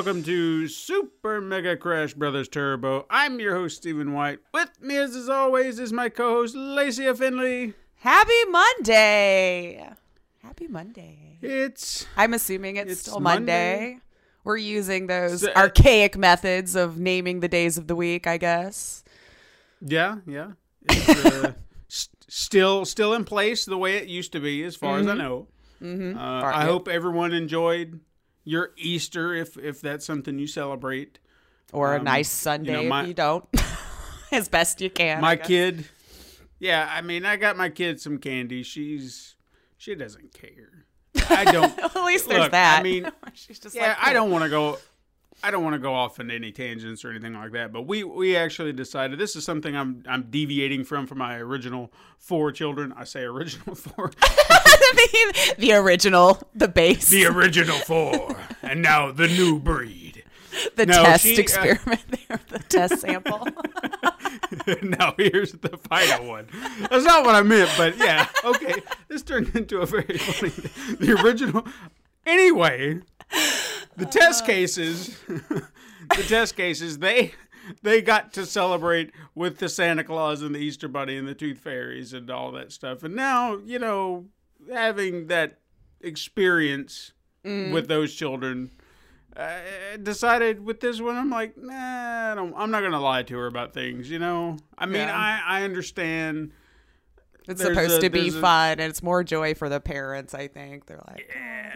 Welcome to Super Mega Crash Brothers Turbo. I'm your host, Stephen White. With me, as, as always, is my co-host, Lacey Finley. Happy Monday. Happy Monday. It's I'm assuming it's, It's still Monday. Monday. We're using those So- archaic methods of naming the days of the week, I guess. yeah, yeah, it's uh, s- still still in place the way it used to be, as far as I know. Mm-hmm. Uh, I hope everyone enjoyed your Easter, if if that's something you celebrate. Or a Um, nice Sunday you know, my- if you don't. as best you can. My kid yeah i mean i got my kid some candy she's she doesn't care i don't At least there's Look, that. I mean, She's just yeah like, i don't want to go i don't want to go off into any tangents or anything like that but we we actually decided this is something i'm i'm deviating from for my original four children i say original four the, the original, the base, the original four and now the new breed the no, test she, uh, experiment there, the test sample. now here's the final one. That's not what I meant, but yeah, okay. This turned into a very funny. The original. Anyway, the test cases, the test cases, they they got to celebrate with the Santa Claus and the Easter Bunny and the Tooth Fairies and all that stuff. And now, you know, having that experience mm-hmm. with those children. I decided with this one, I'm like, nah, I don't, I'm not gonna lie to her about things, you know. I mean, Yeah. I, I understand. It's supposed a- to be a- fun, and it's more joy for the parents. I think they're like,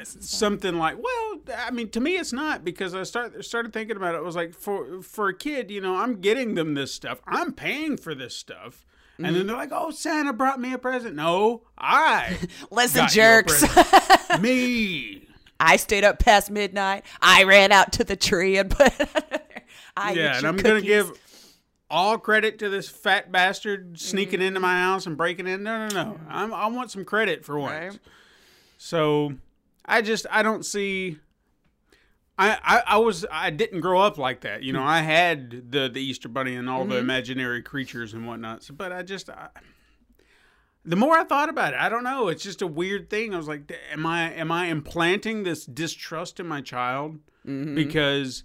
something like well i mean to me it's not because i start, started thinking about it it was like for for a kid you know i'm getting them this stuff i'm paying for this stuff and Mm-hmm. then they're like oh santa brought me a present no i "Listen, got you a jerks." me I stayed up past midnight. I ran out to the tree and put. I yeah, and I'm gonna give all credit to this fat bastard sneaking Mm-hmm. into my house and breaking in no no no I'm, i want some credit for once Right. So I just I don't see. I, I, I was I didn't grow up like that, you know. Hmm. I had the the Easter Bunny and all the mm-hmm. imaginary creatures and whatnot. So, but I just I, the more I thought about it, I don't know. It's just a weird thing. I was like, am I am I implanting this distrust in my child mm-hmm. because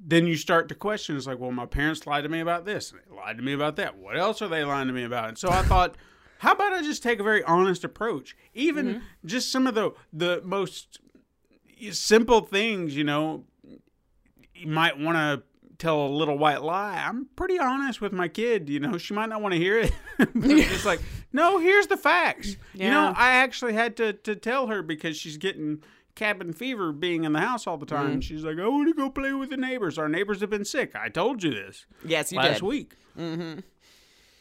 then you start to question. It's like, well, my parents lied to me about this. and They lied to me about that. What else are they lying to me about? And so I thought, how about I just take a very honest approach? Even mm-hmm. just some of the the most simple things, you know, you might want to tell a little white lie. I'm pretty honest with my kid. You know, she might not want to hear it. it's like, no, here's the facts. You know, I actually had to to tell her because she's getting cabin fever being in the house all the time. She's like, I want to go play with the neighbors. Our neighbors have been sick. I told you this Yes, you last did. week. Mm-hmm.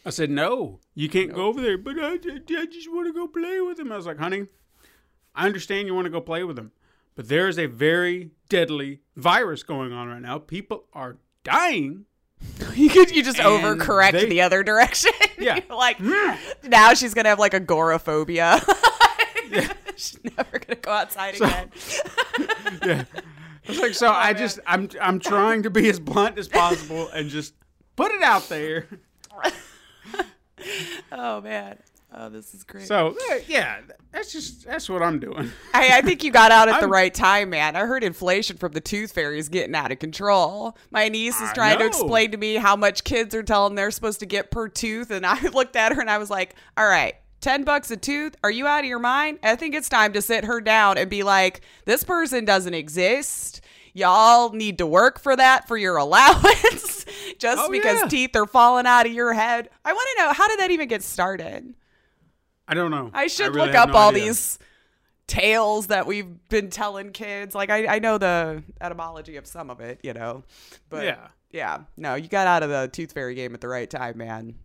I said, no, you can't go over there. But I, I just want to go play with them. I was like, honey, I understand you want to go play with them, but there is a very deadly virus going on right now. People are dying. You could you just overcorrect they- the other direction. Yeah. Like hmm. now she's gonna have like agoraphobia. she's never gonna go outside again. It's like so. Oh, I just I'm I'm trying to be as blunt as possible and just put it out there. Oh man. Oh, this is great. So eh, yeah, that's just that's what I'm doing. I, I think you got out at the I'm- right time, man. I heard inflation from the tooth fairy is getting out of control. My niece is I trying to explain to me how much kids are telling they're supposed to get per tooth, and I looked at her and I was like, "All right, ten bucks a tooth? Are you out of your mind?" I think it's time to sit her down and be like, "This person doesn't exist." Y'all need to work for that for your allowance just Oh, because yeah. teeth are falling out of your head. I want to know how did that even get started? I don't know. I should really look up no all idea. these tales that we've been telling kids. Like I, I know the etymology of some of it, you know, but Yeah. yeah, no, you got out of the tooth fairy game at the right time, man.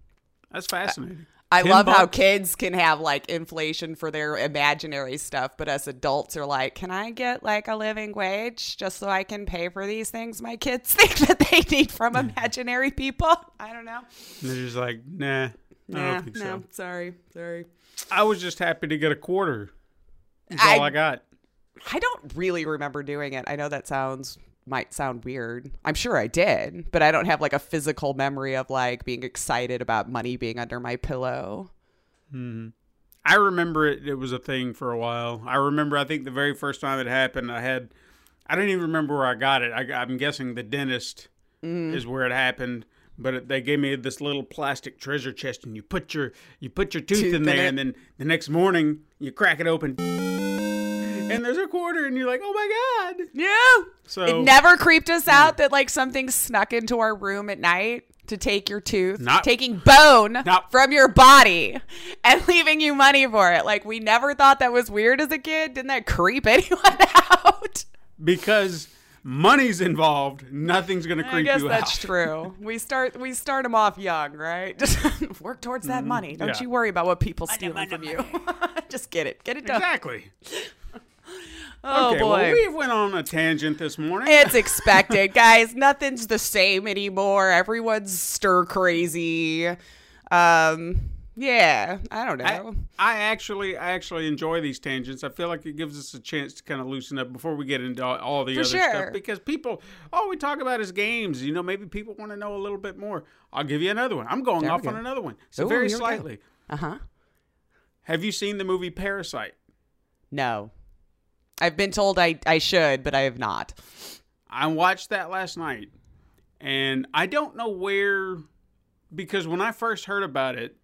That's fascinating. I Ten love how kids can have like inflation for their imaginary stuff, but as adults are like, can I get like a living wage just so I can pay for these things my kids think that they need from imaginary people? I don't know. And they're just like, nah, I Nah, don't think no, so. sorry, sorry. I was just happy to get a quarter. That's I- all I got. I don't really remember doing it. I know that sounds might sound weird. I'm sure I did, but I don't have like a physical memory of like being excited about money being under my pillow. Hmm. I remember it. It was a thing for a while. I remember. I think the very first time it happened, I had. I don't even remember where I got it. I, I'm guessing the dentist Mm-hmm. is where it happened. But they gave me this little plastic treasure chest, and you put your you put your tooth, Tooth in in there, it. and then the next morning you crack it open, and there's a quarter, and you're like, oh my god! Yeah. So it never creeped us out that like something snuck into our room at night to take your tooth, Not- taking bone Not- from your body and leaving you money for it. Like we never thought that was weird as a kid. Didn't that creep anyone out? because money's involved, nothing's gonna creep you out. I creep guess you that's true. We start we start them off young, right? Just work towards that money. Don't Mm-hmm. yeah. you worry about what people stealing from you. Just get it. Get it done. Exactly. Oh okay, boy. well, we went on a tangent this morning. It's expected, guys. Nothing's the same anymore. Everyone's stir crazy. Um, yeah, I don't know. I actually, I actually enjoy these tangents. I feel like it gives us a chance to kind of loosen up before we get into all, all the For other sure. stuff. Because people, all we talk about is games. You know, maybe people want to know a little bit more. I'll give you another one. I'm going There off on another one. So Ooh, very here we go. slightly. Uh huh. Have you seen the movie Parasite? No, I've been told I I should, but I have not. I watched that last night, and I don't know where, because when I first heard about it,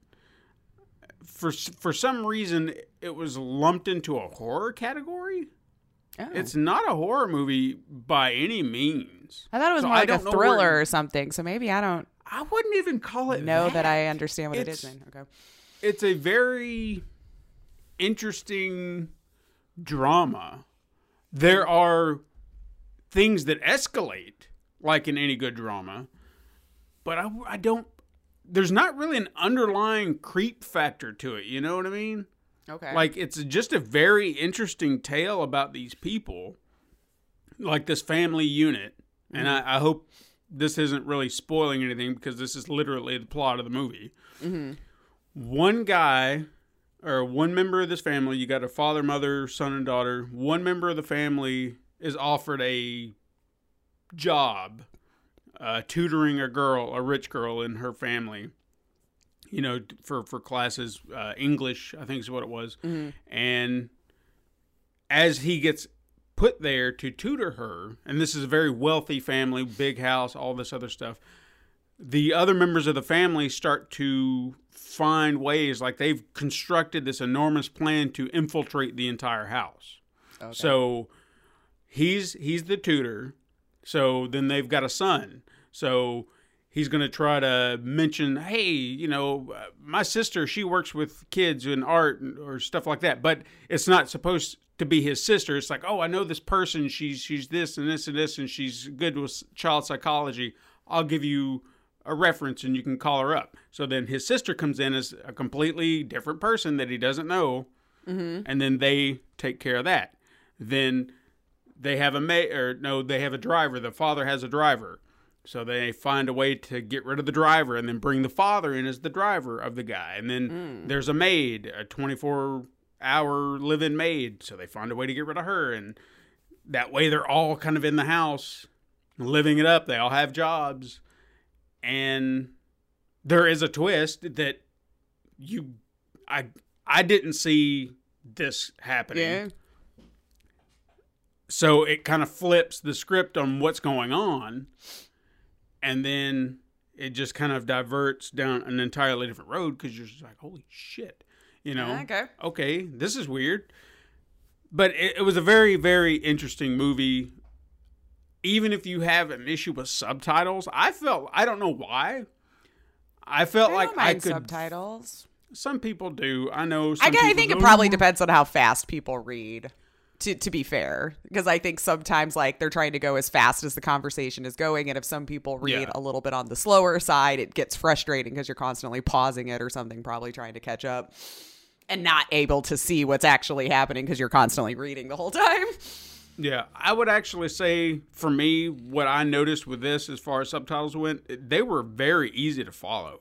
for for some reason it was lumped into a horror category. Oh. It's not a horror movie by any means. I thought it was So more like a thriller where- or something. So maybe I don't I wouldn't even call it know that, I understand what it is. It's- Then okay. It's a very interesting drama. There are things that escalate, like in any good drama, but I, I don't. There's not really an underlying creep factor to it. You know what I mean? Okay. Like it's just a very interesting tale about these people, like this family unit. And mm-hmm. I, I hope this isn't really spoiling anything because this is literally the plot of the movie. Mm-hmm. One guy or one member of this family, you got a father, mother, son, and daughter. One member of the family is offered a job uh, tutoring a girl, a rich girl in her family you know, for for classes, uh, English, I think is what it was. And as he gets put there to tutor her, and this is a very wealthy family, big house, all this other stuff. The other members of the family start to find ways, like they've constructed this enormous plan to infiltrate the entire house. So he's he's the tutor. So then they've got a son. So he's going to try to mention, hey, you know, uh, my sister, she works with kids in art and- or stuff like that. But it's not supposed to be his sister. It's like, oh, I know this person. She's she's this and this and this, and she's good with child psychology. I'll give you a reference and you can call her up. So then his sister comes in as a completely different person that he doesn't know, and then they take care of that. Then they have a ma- or no, they have a driver. The father has a driver. So they find a way to get rid of the driver and then bring the father in as the driver of the guy. And then mm. there's a maid, a 24 hour live in maid. So they find a way to get rid of her. And that way they're all kind of in the house living it up. They all have jobs. And there is a twist that you, I, I didn't see this happening yeah. So it kind of flips the script on what's going on and then it just kind of diverts down an entirely different road because you're just like holy shit you know Okay. okay this is weird but it, it was a very very interesting movie even if you have an issue with subtitles i felt i don't know why i felt I like i could subtitles. Some people do. I know. I, I think it probably depends on how fast people read. To, to be fair, because I think sometimes like they're trying to go as fast as the conversation is going, and if some people read Yeah. a little bit on the slower side, it gets frustrating because you're constantly pausing it or something, probably trying to catch up, and not able to see what's actually happening because you're constantly reading the whole time. Yeah, I would actually say for me, what I noticed with this, as far as subtitles went, they were very easy to follow.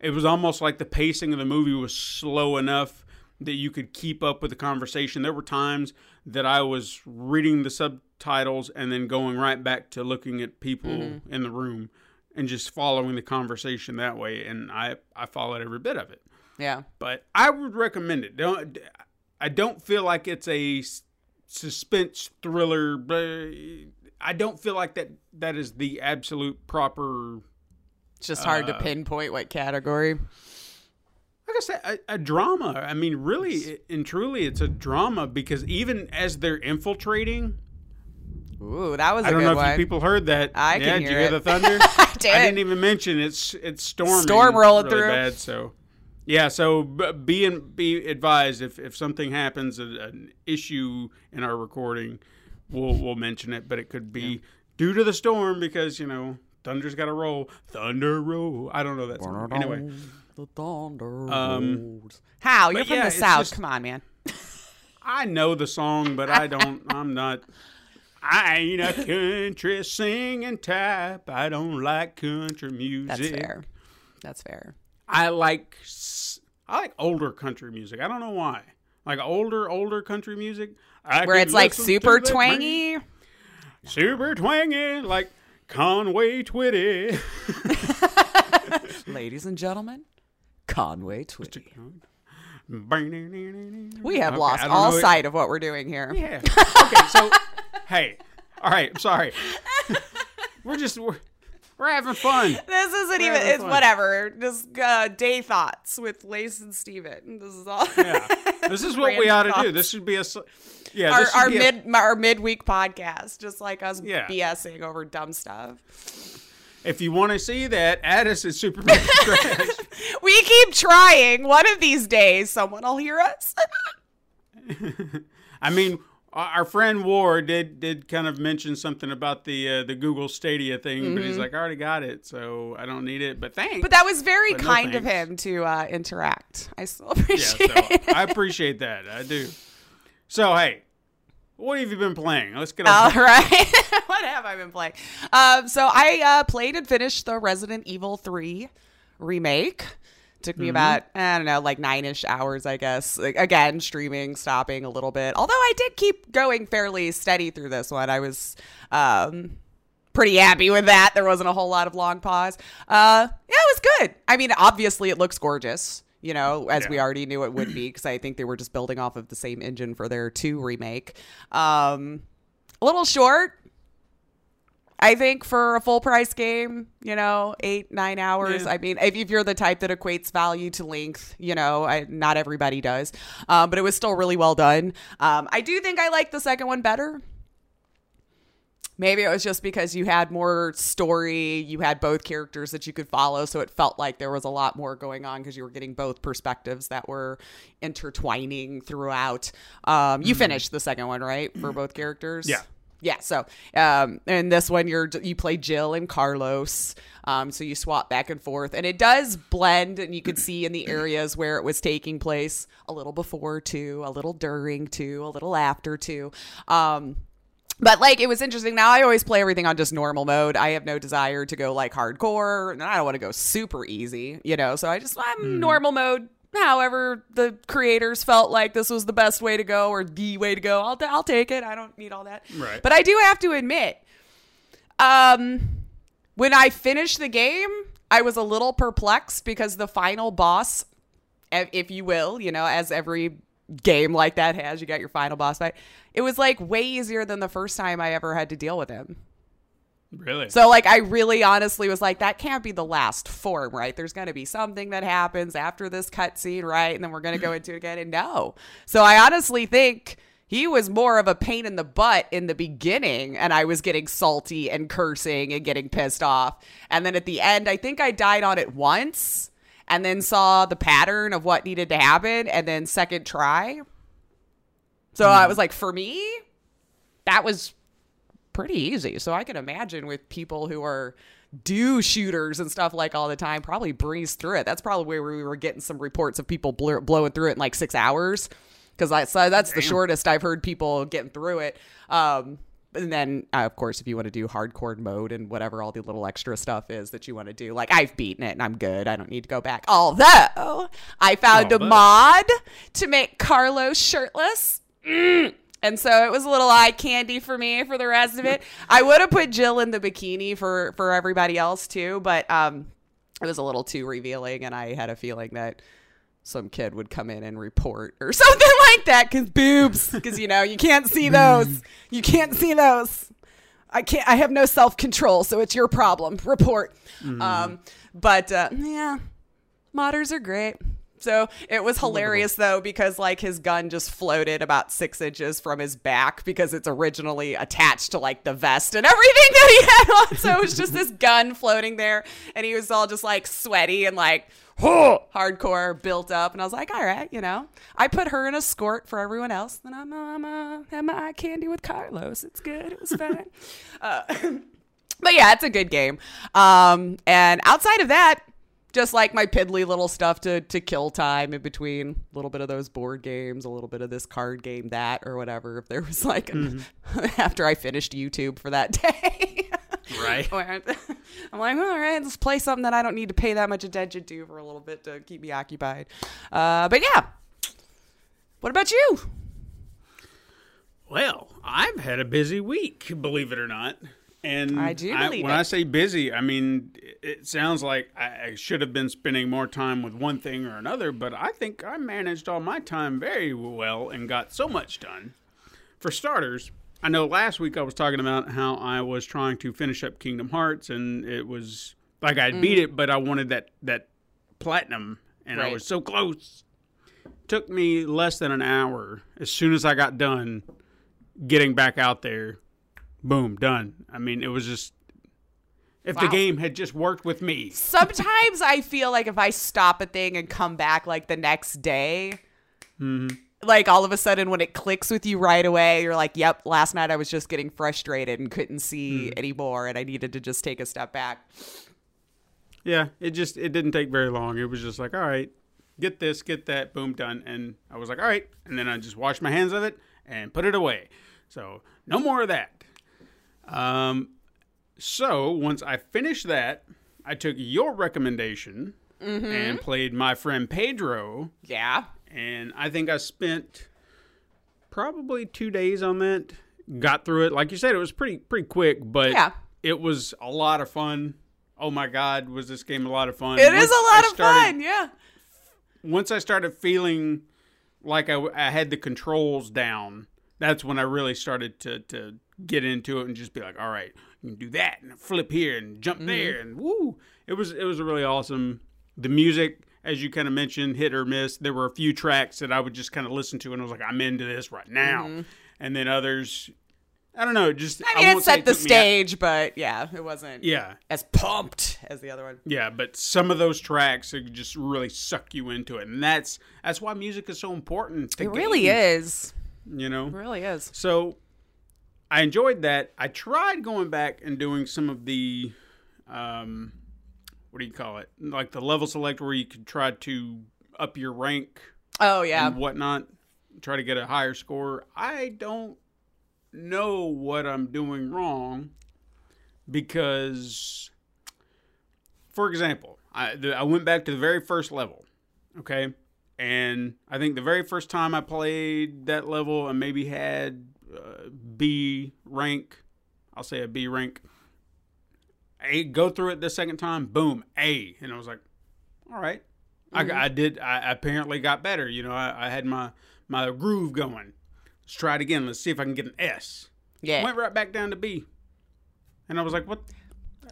It was almost like the pacing of the movie was slow enough that you could keep up with the conversation. There were times that I was reading the subtitles and then going right back to looking at people in the room and just following the conversation that way. And I, I followed every bit of it Yeah, but I would recommend it. Don't I don't feel like it's a suspense thriller. But I don't feel like that that is the absolute proper. it's just hard Uh, to pinpoint what category. Like I said, a, a drama. I mean, really and truly, it's a drama because even as they're infiltrating, Ooh, that was a I don't good know if one. you people heard that. I yeah, can did hear you hear it. the thunder? I did. I didn't even mention it's it's storming. Storm rolling really through. bad. So yeah, so be in, be advised if, if something happens, an issue in our recording, we'll we'll mention it. But it could be due to the storm because you know thunder's got to roll. Thunder roll. I don't know that. Anyway, the thunder Um, rolls. How you're from yeah, the south? just- Come on, man. I know the song, but I don't. I'm not. I ain't a country singing type. I don't like country music. That's fair. That's fair. I like s- I like older country music. I don't know why. Like older, older country music. I Where it's like super twangy. man. super twangy, like Conway Twitty. Ladies and gentlemen, Conway Twitty. we We have Okay, lost all sight of what we're doing here. Yeah. Okay. So, hey. All right. I'm sorry. we're just we're, we're having fun. This isn't even, having it's fun. whatever. Just uh, day thoughts with Lace and Steven. This is all. Yeah. This is what we ought to do. This should be a. Yeah. our, our be a- mid our midweek podcast, just like us Yeah. BSing over dumb stuff. If you want to see that, add us at Super Mega Crash. We keep trying. One of these days, someone will hear us. I mean, our friend Ward did did kind of mention something about the uh, the Google Stadia thing, but he's like, I already got it, so I don't need it. But thanks. Mm-hmm. But that was very But no kind of him to uh, interact. I still yeah, appreciate so it. I appreciate that. I do. So hey, what have you been playing? Let's get All on. right. what have I been playing? Um, so I uh, played and finished the Resident Evil 3 remake. Took Mm-hmm. me about, I don't know, like nine ish hours, I guess. Like, again, streaming, stopping a little bit. Although I did keep going fairly steady through this one. I was um, pretty happy with that. There wasn't a whole lot of long pause. Uh, yeah, it was good. I mean, obviously, it looks gorgeous. You know, as we already knew it would be, because I think they were just building off of the same engine for their two remake. Um, a little short. I think for a full price game, you know, eight, nine hours. Yeah. I mean, if, if you're the type that equates value to length, you know, I, not everybody does. Um, but it was still really well done. Um, I do think I like the second one better. Maybe it was just because you had more story, you had both characters that you could follow, so it felt like there was a lot more going on because you were getting both perspectives that were intertwining throughout. Um, you finished the second one, right, for both characters? Yeah. Yeah, so um, and this one you're you play Jill and Carlos, um, so you swap back and forth, and it does blend, and you could see in the areas where it was taking place a little before too, a little during too, a little after too. Um, but like it was interesting. Now I always play everything on just normal mode. I have no desire to go like hardcore, and I don't want to go super easy, you know. So I just I'm normal mode. However, the creators felt like this was the best way to go or the way to go. I'll I'll take it. I don't need all that. Right. But I do have to admit, um, when I finished the game, I was a little perplexed because the final boss, if you will, you know, as every game like that has, you got your final boss fight. It was like way easier than the first time I ever had to deal with him. Really? So like I really honestly was like that can't be the last form, right? There's going to be something that happens after this cutscene, right? And then we're going to go into it again and no. So I honestly think he was more of a pain in the butt in the beginning and I was getting salty and cursing and getting pissed off. And then at the end, I think I died on it once. And then saw the pattern of what needed to happen and then second try. So I was like, for me, that was pretty easy. So I can imagine with people who are do shooters and stuff like all the time, probably breeze through it. That's probably where we were getting some reports of people blur- blowing through it in like six hours. Because I so that's the shortest I've heard people getting through it. Um, and then, uh, of course, if you want to do hardcore mode and whatever all the little extra stuff is that you want to do, like I've beaten it and I'm good. I don't need to go back. Although I found a mod to make Carlos shirtless. Mm. And so it was a little eye candy for me for the rest of it. I would have put Jill in the bikini for for everybody else too, but um, it was a little too revealing, and I had a feeling that some kid would come in and report or something like that because boobs, because you know you can't see those, you can't see those. I can't. I have no self control, so it's your problem. Report. Um, but uh, yeah, modders are great. So it was hilarious though because like his gun just floated about six inches from his back because it's originally attached to like the vest and everything that he had on. So it was just this gun floating there, and he was all just like sweaty and like hardcore built up. And I was like, all right, you know, I put her in a skort for everyone else. Then I'm I'm uh, my eye candy with Carlos. It's good. It was fun. uh, but yeah, it's a good game. Um, and outside of that, just like my piddly little stuff to to kill time in between a little bit of those board games, a little bit of this card game, that or whatever. If there was like an, after I finished YouTube for that day. Right. I'm like, all right, let's play something that I don't need to pay that much attention to for a little bit to keep me occupied. Uh, but yeah, what about you? Well, I've had a busy week, believe it or not. And I do believe when it. I say busy, I mean it sounds like I, I should have been spending more time with one thing or another, but I think I managed all my time very well and got so much done. For starters, I know last week I was talking about how I was trying to finish up Kingdom Hearts, and it was like I'd beat Mm-hmm. it, but I wanted that that platinum, and I was so close. Took me less than an hour. As soon as I got done, getting back out there, boom, done. I mean, it was just if the game had just worked with me. Sometimes I feel like if I stop a thing and come back like the next day, like all of a sudden when it clicks with you right away, you're like, yep, last night I was just getting frustrated and couldn't see anymore and I needed to just take a step back. Yeah, it just it didn't take very long. It was just like, all right, get this, get that, boom, done. And I was like, all right, and then I just washed my hands of it and put it away. So no more of that. Um, so once I finished that, I took your recommendation and played my friend Pedro. Yeah. And I think I spent probably two days on that. Got through it, like you said, it was pretty pretty quick, but Yeah. it was a lot of fun. Oh my God, was this game a lot of fun? It is Once a I lot of started- fun. Yeah. Once I started feeling like I, I had the controls down, that's when I really started to to get into it and just be like, all right, you can do that and flip here and jump mm-hmm. there and woo. It was it was really awesome. The music, as you kind of mentioned, hit or miss. There were a few tracks that I would just kind of listen to and I was like, I'm into this right now. And then others, I don't know, just I mean, it won't say set the me out- stage, but yeah, it wasn't Yeah, as pumped as the other one. yeah, but some of those tracks it just really suck you into it, and that's that's why music is so important. to It really games, is. you know. It really is. So I enjoyed that. I tried going back and doing some of the, um, what do you call it? Like the level select where you could try to up your rank Oh, yeah. and whatnot, try to get a higher score. I don't know what I'm doing wrong because, for example, I, the, I went back to the very first level, okay? And I think the very first time I played that level and maybe had uh, B rank, I'll say a B rank. A go through it the second time, boom, A, and I was like, all right, I, mm-hmm. I did. I apparently got better. You know, I, I had my my groove going. Let's try it again. Let's see if I can get an S. Yeah. Went right back down to B, and I was like, what?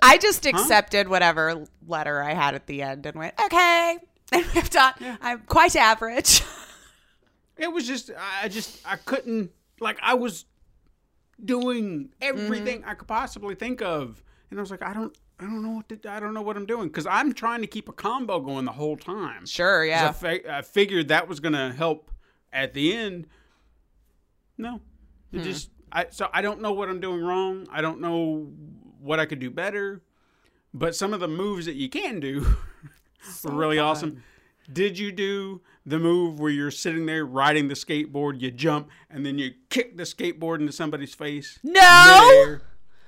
I just accepted whatever letter I had at the end and went, okay. And moved on. I'm quite average. It was just I just I couldn't like I was doing everything mm-hmm. I could possibly think of, and I was like, I don't I don't know what to, I don't know what I'm doing because I'm trying to keep a combo going the whole time. Sure, yeah. I, fi- I figured that was gonna help at the end. No, it Hmm. just I so I don't know what I'm doing wrong. I don't know what I could do better. But some of the moves that you can do were really awesome. Did you do the move where you're sitting there riding the skateboard, you jump, and then you kick the skateboard into somebody's face? No!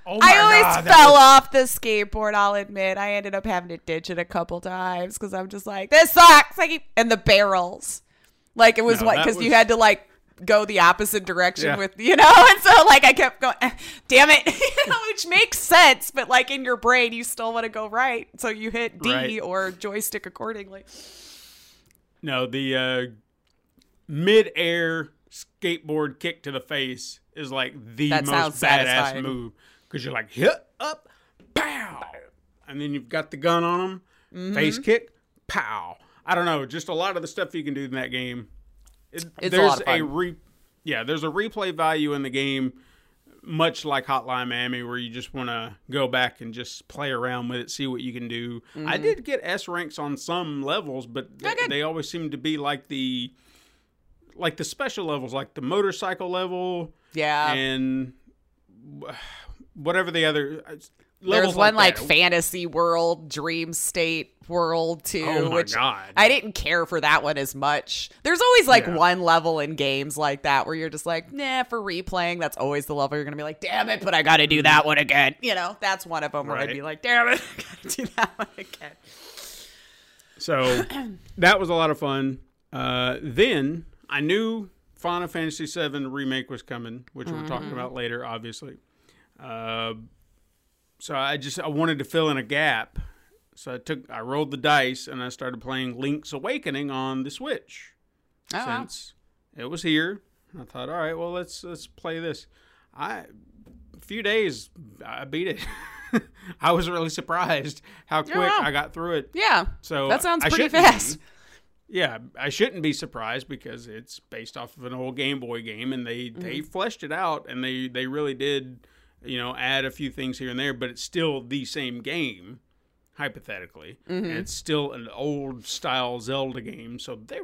Oh I always God, fell was- off the skateboard. I'll admit, I ended up having to ditch it a couple times because I'm just like, this sucks. I keep and the barrels, like it was No, what because you had to like go the opposite direction Yeah. with you know, and so like I kept going, damn it, you know, which makes sense, but like in your brain, you still want to go right, so you hit D Right. or joystick accordingly. No, the uh, mid-air skateboard kick to the face is like the That most badass satisfying. move because you're like hit up, pow, and then you've got the gun on them, Mm-hmm. face kick, pow. I don't know, just a lot of the stuff you can do in that game. It, It's a there's lot of fun. re, yeah, there's a replay value in the game, much like Hotline Miami, where you just want to go back and just play around with it, see what you can do. I did get S ranks on some levels, but they, Mm-hmm. they always seem to be like the like the special levels, like the motorcycle level Yeah. and whatever the other uh, There's one like, that. fantasy world, dream state world too, Oh my which God. I didn't care for that one as much. There's always like Yeah. one level in games like that where you're just like, nah, for replaying, that's always the level you're gonna be like, damn it, but I gotta do that one again. You know, that's one of them where I'd be like, damn it, I gotta do that one again. So that was a lot of fun. Uh, then I knew Final Fantasy VII remake was coming, which we're talking Mm-hmm. about later, obviously. Uh, so I just I wanted to fill in a gap. So I took I rolled the dice and I started playing Link's Awakening on the Switch. Oh, wow. since it was here. I thought, all right, well let's let's play this. I a few days I beat it. I was really surprised how quick wow. I got through it. Yeah. So that sounds I pretty fast. be. Yeah, I shouldn't be surprised because it's based off of an old Game Boy game, and they they Mm-hmm. fleshed it out, and they they really did, you know, add a few things here and there, but it's still the same game, hypothetically, Mm-hmm. and it's still an old style Zelda game, so they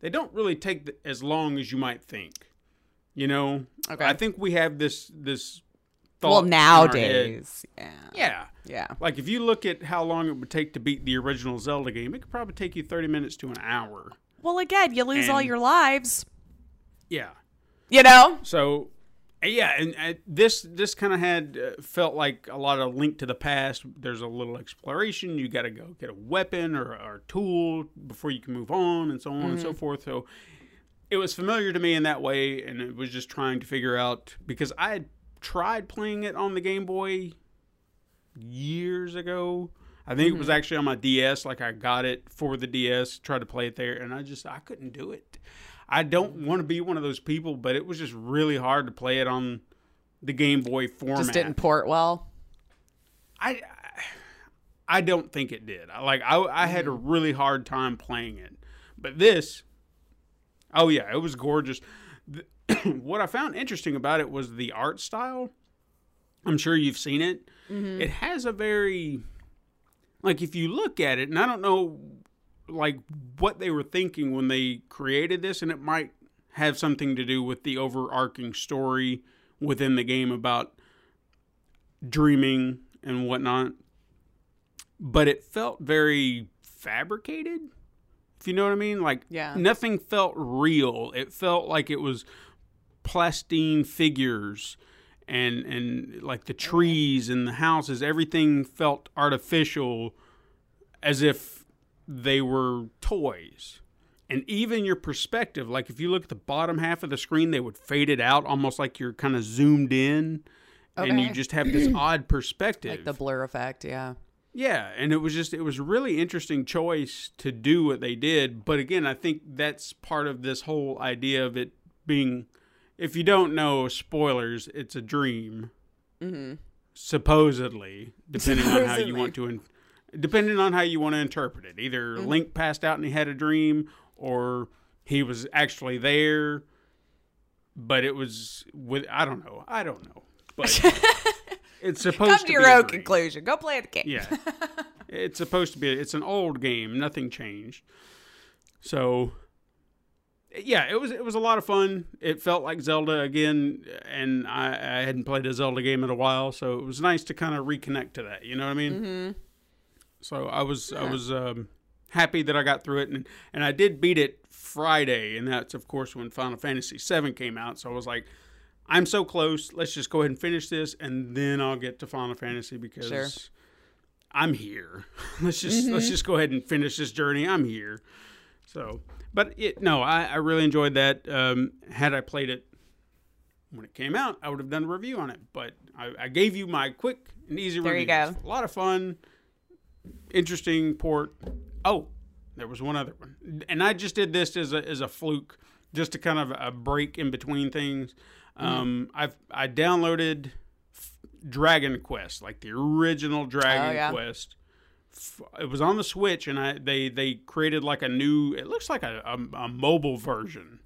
they don't really take the, as long as you might think. You know, Okay. I think we have this this. thought Well, in our head. nowadays, yeah, yeah, yeah. like if you look at how long it would take to beat the original Zelda game, it could probably take you 30 minutes to an hour. Well, again, you lose all your lives. Yeah. You know, So yeah, and uh, this this kind of had uh, felt like a lot of link to the past. There's a little exploration. You got to go get a weapon or, or a tool before you can move on, and so on and so forth. So it was familiar to me in that way, and it was just trying to figure out because I had tried playing it on the Game Boy years ago. I think it was actually on my DS. Like I got it for the DS, tried to play it there, and I just I couldn't do it. I don't want to be one of those people, but it was just really hard to play it on the Game Boy format. just didn't port well. I I don't think it did. I- Like I I had a mm. really hard time playing it. But this Oh yeah, it was gorgeous. The- what I found interesting about it was the art style. I'm sure you've seen it. Mm-hmm. It has a very like if you look at it and I don't know like what they were thinking when they created this and it might have something to do with the overarching story within the game about dreaming and whatnot. But it felt very fabricated. If you know what I mean? Like Yeah. nothing felt real. It felt like it was plastine figures and and like the trees and the houses, everything felt artificial as if they were toys. And even your perspective, like if you look at the bottom half of the screen, they would fade it out almost like you're kind of zoomed in and you just have this odd perspective. Like the blur effect, yeah. Yeah, and it was just it was a really interesting choice to do what they did, but again, I think that's part of this whole idea of it being if you don't know spoilers, it's a dream. Mm-hmm. Supposedly, depending on how you want to in, depending on how you want to interpret it. Either Link passed out and he had a dream or he was actually there, but it was with I don't know. I don't know. But it's supposed Come to to your be own conclusion. Go play the game. Yeah. it's supposed to be it's an old game, nothing changed. So yeah, it was it was a lot of fun. It felt like Zelda again and I, I hadn't played a Zelda game in a while, so it was nice to kind of reconnect to that, you know what I mean? Mm-hmm. So I was I was um, happy that I got through it and and I did beat it Friday and that's of course when Final Fantasy 7 came out, so I was like I'm so close. Let's just go ahead and finish this, and then I'll get to Final Fantasy because Sure. I'm here. let's just let's just go ahead and finish this journey. I'm here. So, but it, no, I, I really enjoyed that. Um, had I played it when it came out, I would have done a review on it. But I, I gave you my quick and easy There review. you go. A lot of fun, interesting port. Oh, there was one other one, and I just did this as a as a fluke, just to kind of a break in between things. Um, I've I downloaded F- Dragon Quest, like the original Dragon Oh, yeah. Quest. F- It was on the Switch, and I they they created like a new. It looks like a a, a mobile version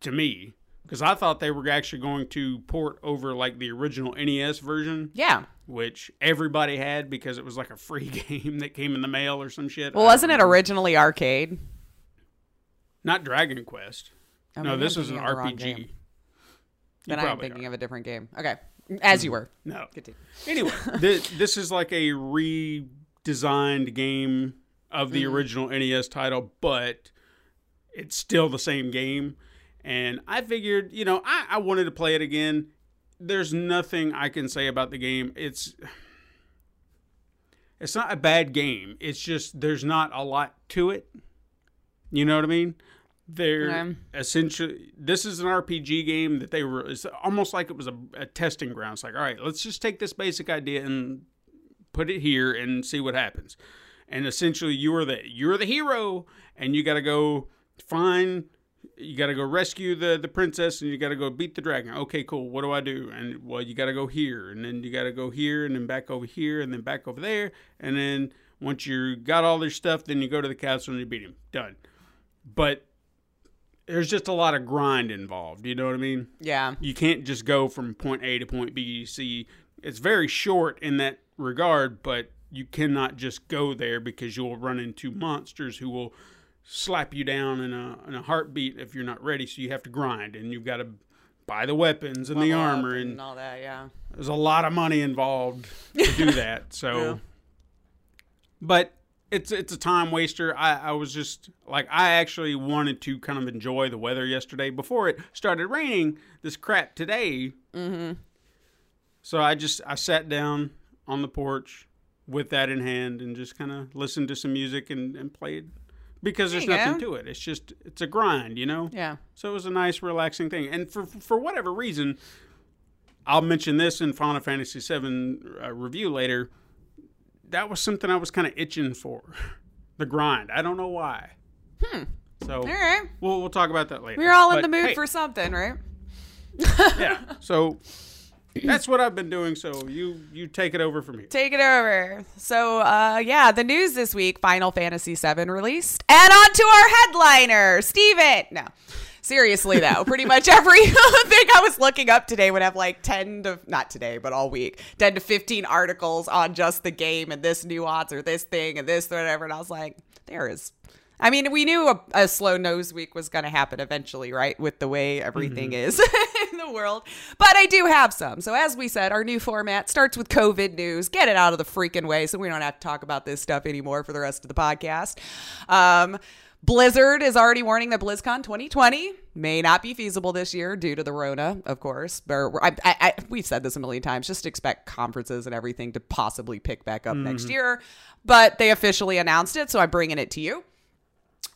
to me because I thought they were actually going to port over like the original NES version, Yeah. which everybody had because it was like a free game that came in the mail or some shit. Well, wasn't it originally arcade? Not Dragon Quest. Oh, no, maybe this I'm was an thinking of the wrong RPG. Then I am thinking are. of a different game. Okay. As you were. No. Continue. Anyway, th- this is like a redesigned game of the mm-hmm. original NES title, but it's still the same game. And I figured, you know, I, I wanted to play it again. There's nothing I can say about the game. It's it's not a bad game. It's just there's not a lot to it. You know what I mean? They're Okay. essentially this is an RPG game that they were. It's almost like it was a, a testing ground. It's like, all right, let's just take this basic idea and put it here and see what happens. And essentially, you are the you're the hero, and you got to go find. You got to go rescue the the princess, and you got to go beat the dragon. Okay, cool. What do I do? And well, you got to go here, and then you got to go here, and then back over here, and then back over there, and then once you got all their stuff, then you go to the castle and you beat him. Done. But there's just a lot of grind involved. You know what I mean? Yeah. you can't just go from point A to point B, C. It's very short in that regard, but you cannot just go there because you'll run into monsters who will slap you down in a in a heartbeat if you're not ready. So you have to grind, and you've got to buy the weapons and the Level armor, and and all that. Yeah. there's a lot of money involved to do that. So, Yeah. but it's it's a time waster. I, I was just like I actually wanted to kind of enjoy the weather yesterday before it started raining this crap today. Mm-hmm. So I just I sat down on the porch with that in hand and just kind of listened to some music and, and played because there's There you nothing go. to it. It's just it's a grind, you know. Yeah. So it was a nice, relaxing thing. And for for whatever reason, I'll mention this in Final Fantasy VII uh, review later. That was something I was kind of itching for, the grind. I don't know why. Hmm. So All right. we'll we'll talk about that later. We're all in the mood hey, for something, right? yeah. So that's what I've been doing. So you you take it over from here. Take it over. So, uh, yeah, the news this week: Final Fantasy VII released, and on to our headliner, Steven. No, seriously though, pretty much every thing I was looking up today would have like ten to not today, but all week, ten to fifteen articles on just the game and this nuance or this thing and this whatever. And I was like, there is. I mean, we knew a, a slow nose week was going to happen eventually, right? With the way everything is in the world. But I do have some. So, as we said, our new format starts with COVID news. Get it out of the freaking way so we don't have to talk about this stuff anymore for the rest of the podcast. Um, Blizzard is already warning that BlizzCon 2020 may not be feasible this year due to the Rona, of course. Or, I, I, I, we've said this a million times. Just expect conferences and everything to possibly pick back up next year. But they officially announced it, so I'm bringing it to you.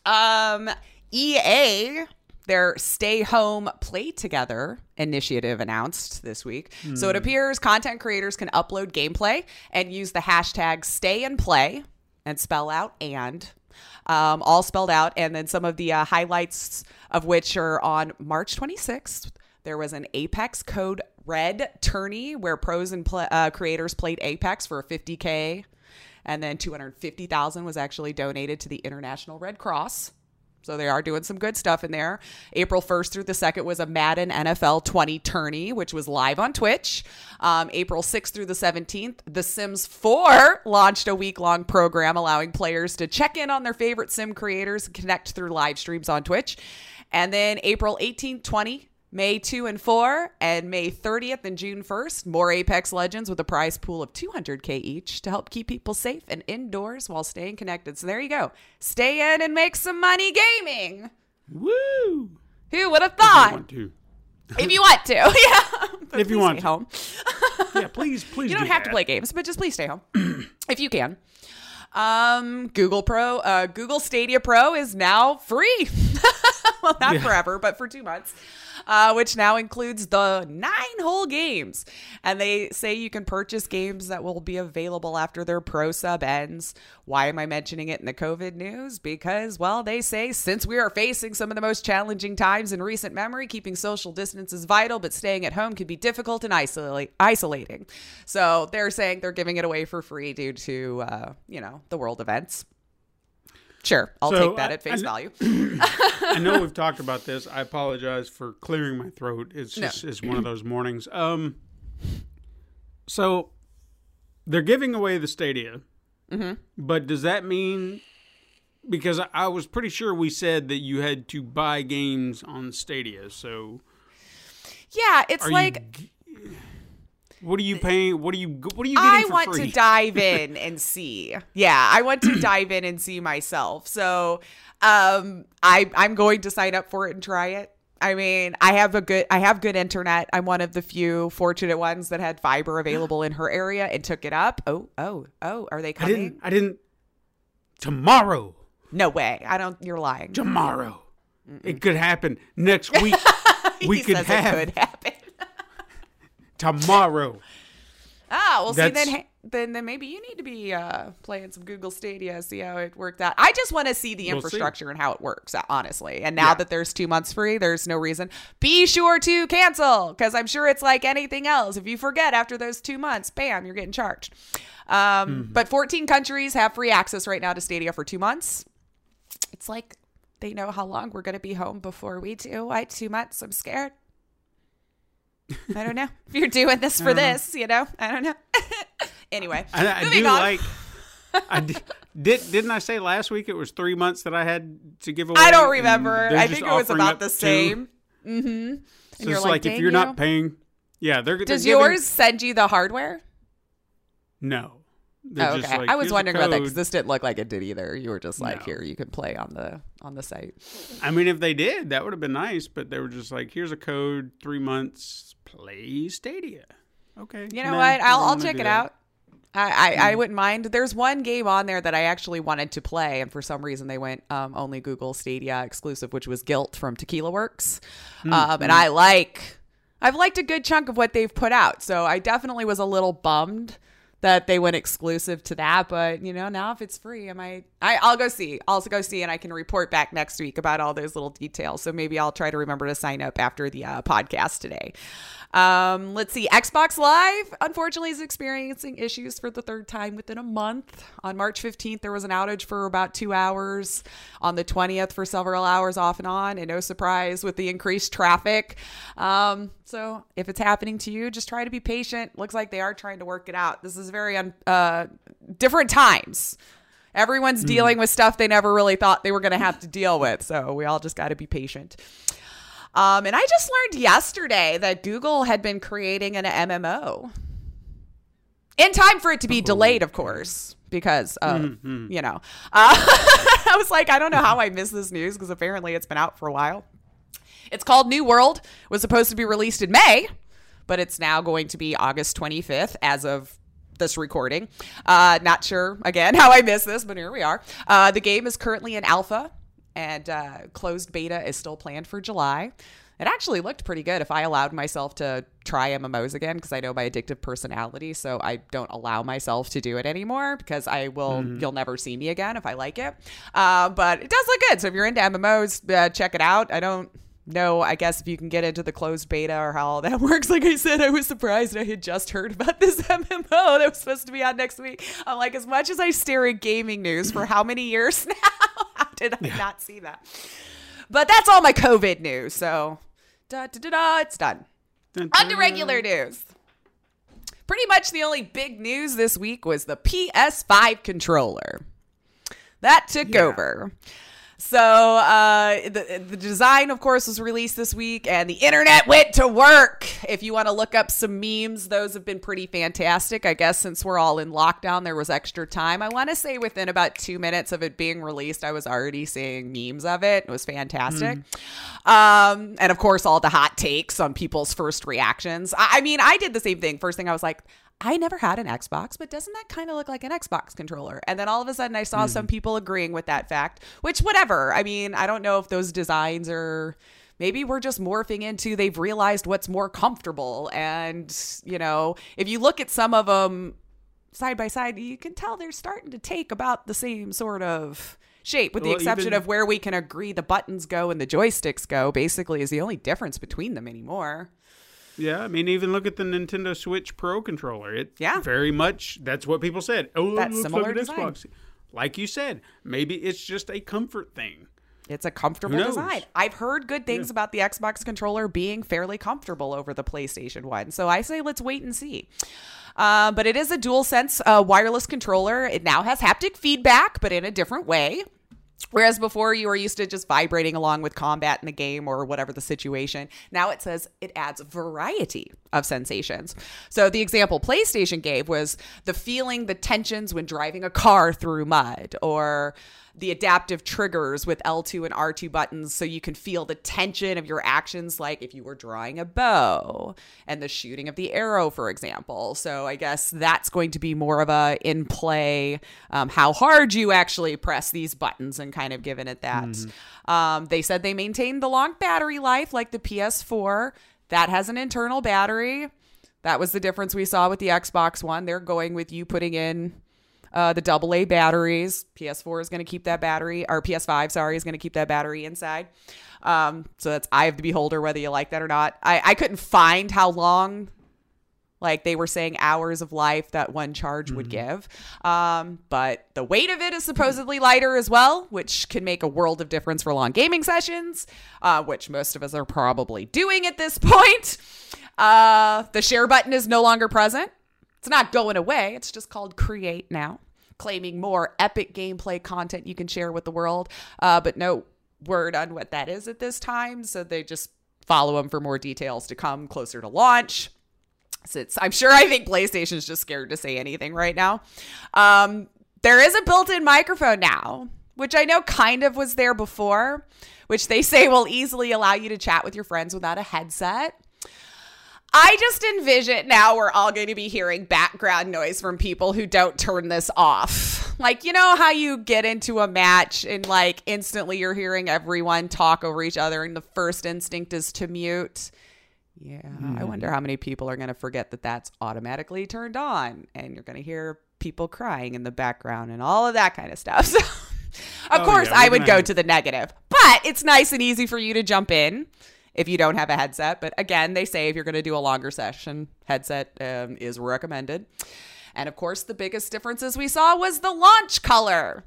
Um, EA, their Stay Home Play Together initiative announced this week. So it appears content creators can upload gameplay and use the hashtag Stay and Play and spell out and. Um, all spelled out, and then some of the uh, highlights of which are on March 26th. There was an Apex Code Red tourney where pros and pl- uh, creators played Apex for a 50k, and then 250,000 was actually donated to the International Red Cross. So they are doing some good stuff in there. April 1st through the 2nd was a Madden NFL 20 tourney, which was live on Twitch. Um, April 6th through the 17th, The Sims 4 launched a week long program allowing players to check in on their favorite sim creators and connect through live streams on Twitch. And then April 18th, 20, May 2 and 4, and May 30th and June 1st, more Apex Legends with a prize pool of 200k each to help keep people safe and indoors while staying connected. So there you go. Stay in and make some money gaming. Woo! Who would have thought? want to. If you want to. yeah. But If you want stay to. home. Yeah, please, please. You don't do have to play games, but just please stay home if you can. Um, Google Pro, uh, Google Stadia Pro is now free. well, not forever, but for two months, uh, which now includes the nine whole games. And they say you can purchase games that will be available after their pro sub ends. Why am I mentioning it in the COVID news? Because, well, they say since we are facing some of the most challenging times in recent memory, keeping social distance is vital, but staying at home can be difficult and isolate, isolating. So they're saying they're giving it away for free due to, uh, you know, the world events. Sure, I'll So, take that I- at face I- value. I know we've talked about this. I apologize for clearing my throat. It's No. just it's one of those mornings. Um, so they're giving away the Stadia, Mm-hmm. but does that mean? Because I- I was pretty sure we said that you had to buy games on Stadia. So Yeah, it's like you? What are you paying? What are you? What are you getting I want free? to dive in and see. Yeah, I want to dive in and see myself. So, um, I I'm going to sign up for it and try it. I mean, I have a good I have good internet. I'm one of the few fortunate ones that had fiber available in her area and took it up. Oh, oh, oh, are they I coming? didn't. I didn't. Tomorrow. No way. I don't you're lying. Tomorrow. It could happen next week. we could have it could happen. Tomorrow. Ah, well, see, then, then, then maybe you need to be uh, playing some Google Stadia, see how it worked out. I just want to see the We'll see. infrastructure and how it works, uh, honestly. And now Yeah. that there's two months free, there's no reason. Be sure to cancel because I'm sure it's like anything else. If you forget after those two months, bam, you're getting charged. Um, Mm-hmm. But 14 countries have free access right now to Stadia for two months. It's like they know how long we're going to be home before we do. Why two months? I'm scared. I don't know. If you're doing this for this, you know, I don't know. anyway, I, I moving do on. like. I did, did. Didn't I say last week it was three months that I had to give away? I don't remember. I think it was about the two? same. Mm-hmm. So it's like, if you're you." not paying, yeah, they're. they're does giving- yours send you the hardware? No. Oh, okay. like, I was wondering about that because this didn't look like it did either. You were just like, No. here, you can play on the on the site. I mean, if they did, that would have been nice. But they were just like, "Here's a code, three months, play Stadia." Okay. You know what? I'll, I'll check it that. out. I, I, I wouldn't mind. There's one game on there that I actually wanted to play, and for some reason they went um, only Google Stadia exclusive, which was GYLT from Tequila Works. Um, and I like, I've liked a good chunk of what they've put out, so I definitely was a little bummed that they went exclusive to that. But you know, now if it's free, I might, I, I'll go see. I'll go see, and I can report back next week about all those little details. So maybe I'll try to remember to sign up after the uh, podcast today. Um, let's see. Xbox Live, unfortunately, is experiencing issues for the third time within a month. On March 15th, there was an outage for about two hours. On the 20th, for several hours off and on. And no surprise with the increased traffic. Um, so if it's happening to you, just try to be patient. Looks like they are trying to work it out. This is very un- uh, different times. Everyone's dealing with stuff they never really thought they were going to have to deal with. So we all just got to be patient. Um, and I just learned yesterday that Google had been creating an MMO in time for it to be delayed, of course, because of, you know. Uh, I was like, I don't know how I missed this news because apparently it's been out for a while. It's called New World. Was supposed to be released in May, but it's now going to be August 25th as of this recording. Uh, not sure again how I missed this, but here we are. Uh, the game is currently in alpha, and uh, closed beta is still planned for July. It actually looked pretty good if I allowed myself to try MMOs again because I know my addictive personality, so I don't allow myself to do it anymore because I will you'll never see me again if I like it. Uh, but it does look good. So if you're into MMOs, uh, check it out. I don't know, I guess if you can get into the closed beta or how all that works. Like I said, I was surprised I had just heard about this MMO that was supposed to be out next week. I'm like, as much as I stare at gaming news for how many years now, how did I not see that? But that's all my COVID news. So, da da da da, it's done. On to regular news. Pretty much the only big news this week was the PS5 controller. That took over. So uh, the the design, of course, was released this week, and the internet went to work. If you want to look up some memes, those have been pretty fantastic. I guess since we're all in lockdown, there was extra time. I want to say within about two minutes of it being released, I was already seeing memes of it. It was fantastic, um, and of course, all the hot takes on people's first reactions. I, I mean, I did the same thing. First thing I was like. I never had an Xbox, but doesn't that kind of look like an Xbox controller? And then all of a sudden I saw hmm. some people agreeing with that fact, which, whatever. I mean, I don't know if those designs are. Maybe we're just morphing into they've realized what's more comfortable. And, you know, if you look at some of them side by side, you can tell they're starting to take about the same sort of shape, with the Well, exception even- of where we can agree the buttons go and the joysticks go, basically, is the only difference between them anymore. Yeah, I mean, even look at the Nintendo Switch Pro controller. It Yeah. very much that's what people said. Oh, That it looks similar like an. Xbox. Like you said, maybe it's just a comfort thing. It's a comfortable design. I've heard good things about the Xbox controller being fairly comfortable over the PlayStation one. So I say let's wait and see. Uh, but it is a DualSense uh, wireless controller. It now has haptic feedback, but in a different way. Whereas before you were used to just vibrating along with combat in the game or whatever the situation, now it says it adds variety of sensations. So the example PlayStation gave was the feeling the tensions when driving a car through mud or the adaptive triggers with L2 and R2 buttons so you can feel the tension of your actions like if you were drawing a bow and the shooting of the arrow for example. So I guess that's going to be more of a in play um, how hard you actually press these buttons and kind of giving it that. Um, they said they maintained the long battery life like the PS4 that has an internal battery. That was the difference we saw with the Xbox One. They're going with you putting in uh, the AA batteries. PS4 is going to keep that battery, or PS5, sorry, is going to keep that battery inside. Um, so that's eye of the beholder, whether you like that or not. I, I couldn't find how long, like they were saying, hours of life that one charge would give. Um, but the weight of it is supposedly lighter as well, which can make a world of difference for long gaming sessions, uh, which most of us are probably doing at this point. Uh, the share button is no longer present. It's not going away. It's just called Create now, claiming more epic gameplay content you can share with the world. Uh, but no word on what that is at this time. So they just follow them for more details to come closer to launch. It's, I'm sure I think PlayStation's just scared to say anything right now. Um, there is a built in microphone now, which I know kind of was there before, which they say will easily allow you to chat with your friends without a headset. I just envision now we're all going to be hearing background noise from people who don't turn this off. Like, you know how you get into a match and like instantly you're hearing everyone talk over each other and the first instinct is to mute? Yeah, I hmm. wonder how many people are going to forget that that's automatically turned on and you're going to hear people crying in the background and all of that kind of stuff. So, of Oh, course, yeah, I would go have- to the negative, but it's nice and easy for you to jump in if you don't have a headset. But again, they say if you're going to do a longer session, headset um, is recommended. And of course, the biggest differences we saw was the launch color.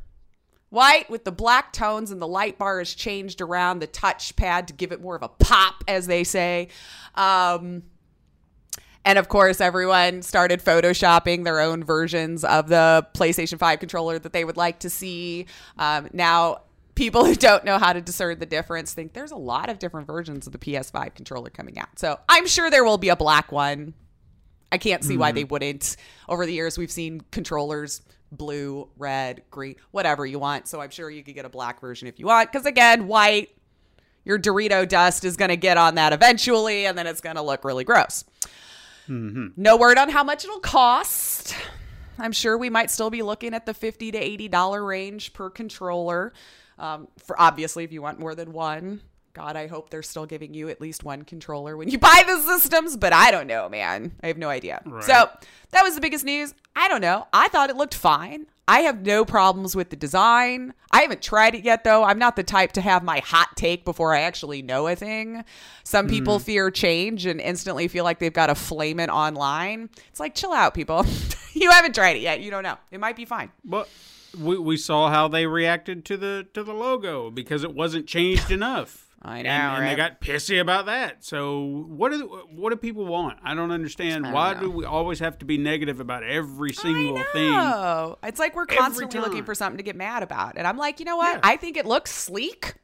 White with the black tones and the light bar is changed around the touchpad to give it more of a pop, as they say. Um, and of course, everyone started photoshopping their own versions of the PlayStation 5 controller that they would like to see. Um, now, people who don't know how to discern the difference think there's a lot of different versions of the PS5 controller coming out. So I'm sure there will be a black one. I can't see why hmm. they wouldn't. Over the years, we've seen controllers blue, red, green, whatever you want. So I'm sure you could get a black version if you want. Because again, white, your Dorito dust is going to get on that eventually, and then it's going to look really gross. Mm-hmm. No word on how much it'll cost. I'm sure we might still be looking at the 50 to 80 dollar range per controller. Um, for obviously, if you want more than one, God, I hope they're still giving you at least one controller when you buy the systems. But I don't know, man. I have no idea. So that was the biggest news. I don't know. I thought it looked fine. I have no problems with the design. I haven't tried it yet, though. I'm not the type to have my hot take before I actually know a thing. Some people fear change and instantly feel like they've got to flame it online. It's like, chill out, people. you haven't tried it yet. You don't know. It might be fine. But we, we saw how they reacted to the to the logo because it wasn't changed enough. I know, and, and they got pissy about that. So what do what do people want? I don't understand. I don't Why know. do we always have to be negative about every single I thing? It's like we're constantly looking for something to get mad about. And I'm like, you know what? Yeah. I think it looks sleek.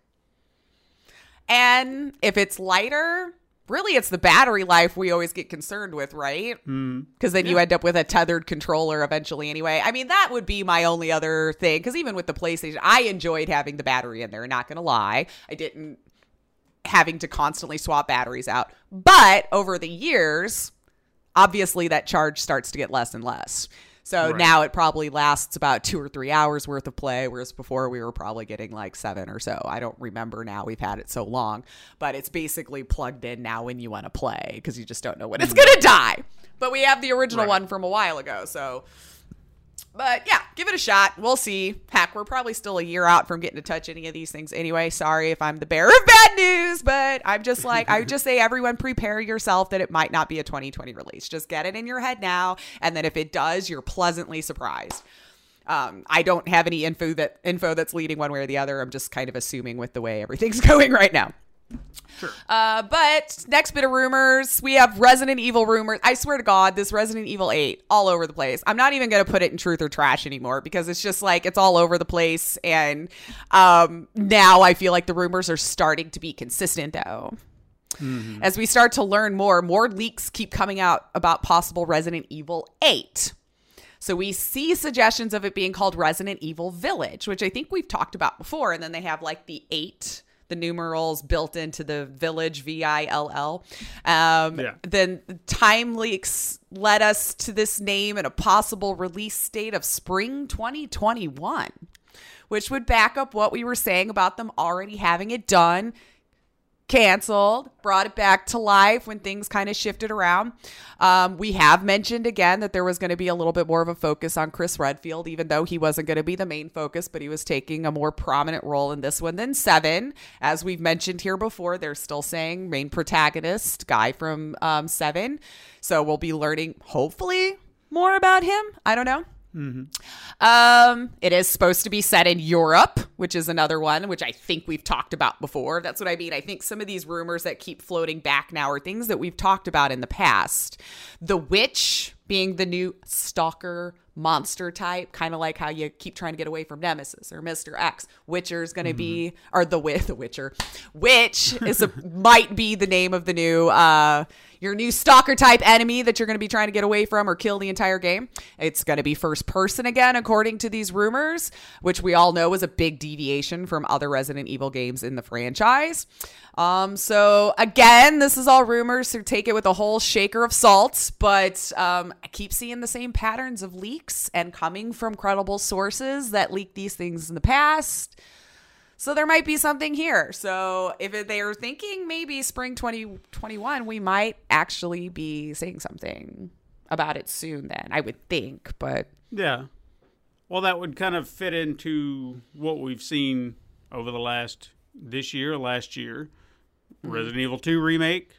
And if it's lighter, really it's the battery life we always get concerned with, right? Mm. Because then you end up with a tethered controller eventually anyway. I mean, that would be my only other thing. Because even with the PlayStation, I enjoyed having the battery in there, not going to lie. I didn't having to constantly swap batteries out. But over the years, obviously that charge starts to get less and less. So Right. now it probably lasts about two or three hours worth of play, whereas before we were probably getting like seven or so. I don't remember now. We've had it so long, but it's basically plugged in now when you want to play because you just don't know when it's mm-hmm. going to die. But we have the original Right. one from a while ago. So, but yeah, give it a shot. We'll see. Heck, we're probably still a year out from getting to touch any of these things anyway. Sorry if I'm the bearer of bad news, but I'm just like, I would just say, everyone prepare yourself that it might not be a 2020 release. Just get it in your head now. And then if it does, you're pleasantly surprised. Um, I don't have any info that info that's leading one way or the other. I'm just kind of assuming with the way everything's going right now. Uh, but next bit of rumors, we have Resident Evil rumors. I swear to God, this Resident Evil 8 all over the place. I'm not even going to put it in truth or trash anymore because it's just like it's all over the place. And um, now I feel like the rumors are starting to be consistent though. As we start to learn more, more leaks keep coming out about possible Resident Evil 8. So we see suggestions of it being called Resident Evil Village, which I think we've talked about before. And then they have like the eight, the numerals built into the village, V I L L. Um, Yeah. Then time leaks led us to this name and a possible release date of spring 2021, which would back up what we were saying about them already having it done canceled, brought it back to life when things kind of shifted around. Um, we have mentioned again that there was going to be a little bit more of a focus on Chris Redfield, even though he wasn't going to be the main focus, but he was taking a more prominent role in this one than Seven. As we've mentioned here before, they're still saying main protagonist, guy from um, Seven. So we'll be learning, hopefully, more about him. I don't know. Um, it is supposed to be set in Europe, which is another one, which I think we've talked about before. That's what I mean. I think some of these rumors that keep floating back now are things that we've talked about in the past. The witch being the new stalker monster type, kind of like how you keep trying to get away from Nemesis or Mr. X. Witcher's going to be, or the the Witcher, Witch is a might be the name of the new uh your new stalker type enemy that you're going to be trying to get away from or kill the entire game. It's going to be first person again, according to these rumors, which we all know is a big deviation from other Resident Evil games in the franchise. Um, so again, this is all rumors, so take it with a whole shaker of salt. But um, I keep seeing the same patterns of leaks and coming from credible sources that leaked these things in the past. So there might be something here. So if they are thinking maybe spring 2021, we might actually be saying something about it soon then. I would think, but Yeah. Well, that would kind of fit into what we've seen over the last this year, last year. Mm-hmm. Resident Evil 2 remake,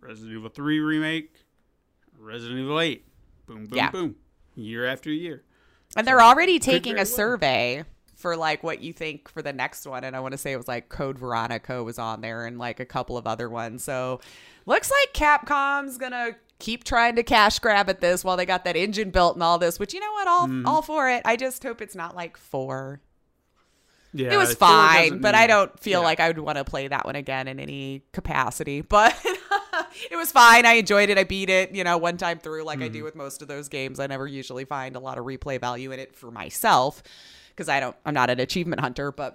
Resident Evil 3 remake, Resident Evil 8. Boom, boom, Yeah. boom. Year after year. and they're already taking a well. survey for like what you think for the next one and I want to say it was like Code Veronica was on there and like a couple of other ones. So looks like Capcom's to keep trying to cash grab at this while they got that engine built and all this, which you know what, all Mm-hmm. all for it. I just hope it's not like 4 Yeah, it was fine, but mean- I don't feel yeah. like I would want to play that one again in any capacity. But it was fine. I enjoyed it. I beat it, you know, one time through, like Mm-hmm. I do with most of those games. I never usually find a lot of replay value in it for myself because I don't. I'm not an achievement hunter, but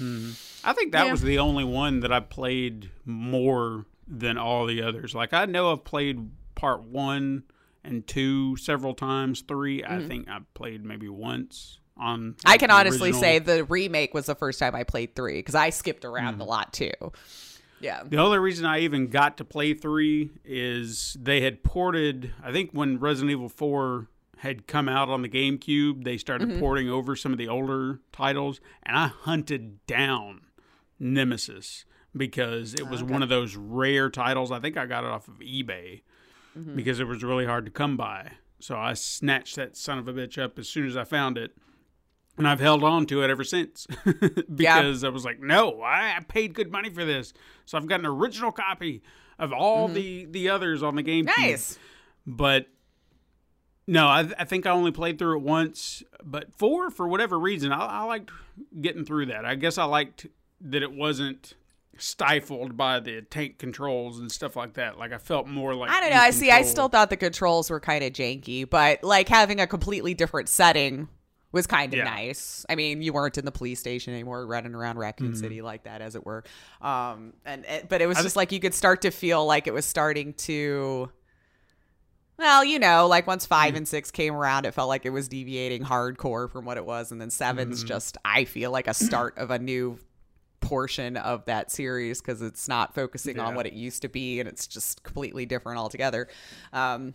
I think that Yeah. was the only one that I played more than all the others. Like I know I've played part one and two several times. 3 I think I've played maybe once on. Mm-hmm. I can honestly original. say the remake was the first time I played three because I skipped around Mm. a lot too. Yeah. The only reason I even got to play three is they had ported. I think when Resident Evil Four had come out on the GameCube, they started Mm-hmm. porting over some of the older titles, and I hunted down Nemesis because it was one of those rare titles. I think I got it off of eBay Mm-hmm. because it was really hard to come by. So I snatched that son of a bitch up as soon as I found it. and I've held on to it ever since because I was like, no, I paid good money for this, so I've got an original copy of all the the others on the GameCube. Mm-hmm. Nice. but no, I, I think I only played through it once. But four, for whatever reason, I, I liked getting through that. I guess I liked that it wasn't stifled by the tank controls and stuff like that. Like I felt more like I don't know. I see. I still thought the controls were kind of janky, but like having a completely different setting was kind of Yeah. nice. I mean, you weren't in the police station anymore, running around Raccoon Mm-hmm. City like that, as it were. Um, and it, but it was just like you could start to feel like it was starting to. Well, you know, like once five and six came around, it felt like it was deviating hardcore from what it was, and then 7's Mm-hmm. just I feel like a start of a new portion of that series because it's not focusing on what it used to be and it's just completely different altogether. Um,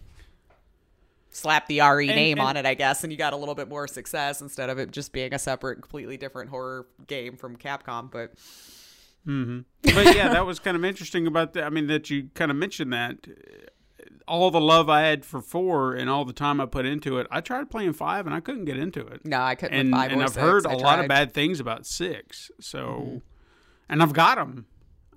slap the RE name and- on it, I guess, and you got a little bit more success instead of it just being a separate, completely different horror game from Capcom. But Mm-hmm. but yeah, that was kind of interesting about that. I mean, that you kind of mentioned that all the love I had for four and all the time I put into it. I tried playing five and I couldn't get into it. no, I couldn't. and and I've six. heard a lot of bad things about six. So, mm-hmm. and I've got them,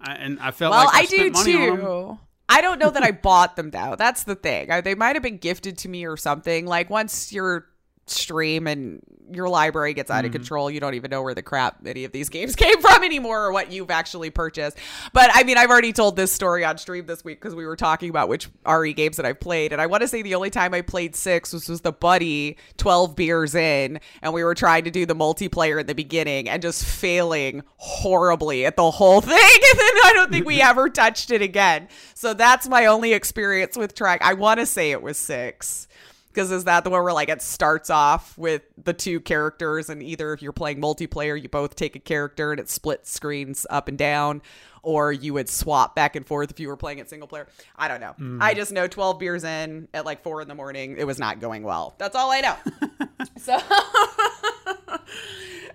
I, and I felt Well, like I, I, do spent money on 'em. too. I don't know that I bought them though. That's the thing. I, they might have been gifted to me or something. Like once your stream and your library gets Mm-hmm. out of control, you don't even know where the crap any of these games came from anymore or what you've actually purchased. But I mean, I've already told this story on stream this week because we were talking about which RE games that I've played, and I want to say the only time I played six was was the buddy twelve beers in, and we were trying to do the multiplayer at the beginning and just failing horribly at the whole thing, and then I don't think we ever touched it again. So that's my only experience with track. I want to say it was six. Because is that the one where like it starts off with the two characters, and either if you're playing multiplayer, you both take a character and it splits screens up and down, or you would swap back and forth if you were playing it single player. I don't know. Mm. I just know 12 beers in at like four in the morning, it was not going well. That's all I know. so,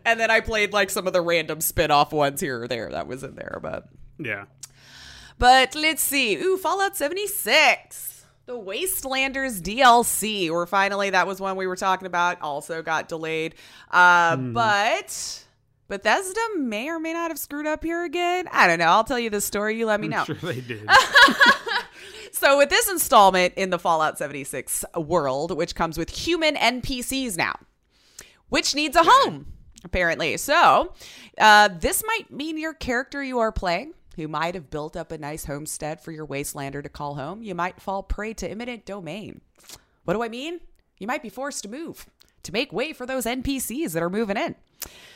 and then I played like some of the random spin off ones here or there that was in there, but Yeah, but let's see. Ooh, Fallout 76. The Wastelanders DLC. Or finally, that was one we were talking about. Also got delayed. Uh, But Bethesda may or may not have screwed up here again. I don't know. I'll tell you the story. You let me know. sure they did. So, with this installment in the Fallout 76 world, which comes with human NPCs now, which needs a home, apparently. So, uh, this might mean your character you are playing, who might have built up a nice homestead for your Wastelander to call home, you might fall prey to eminent domain. What do I mean? You might be forced to move to make way for those NPCs that are moving in.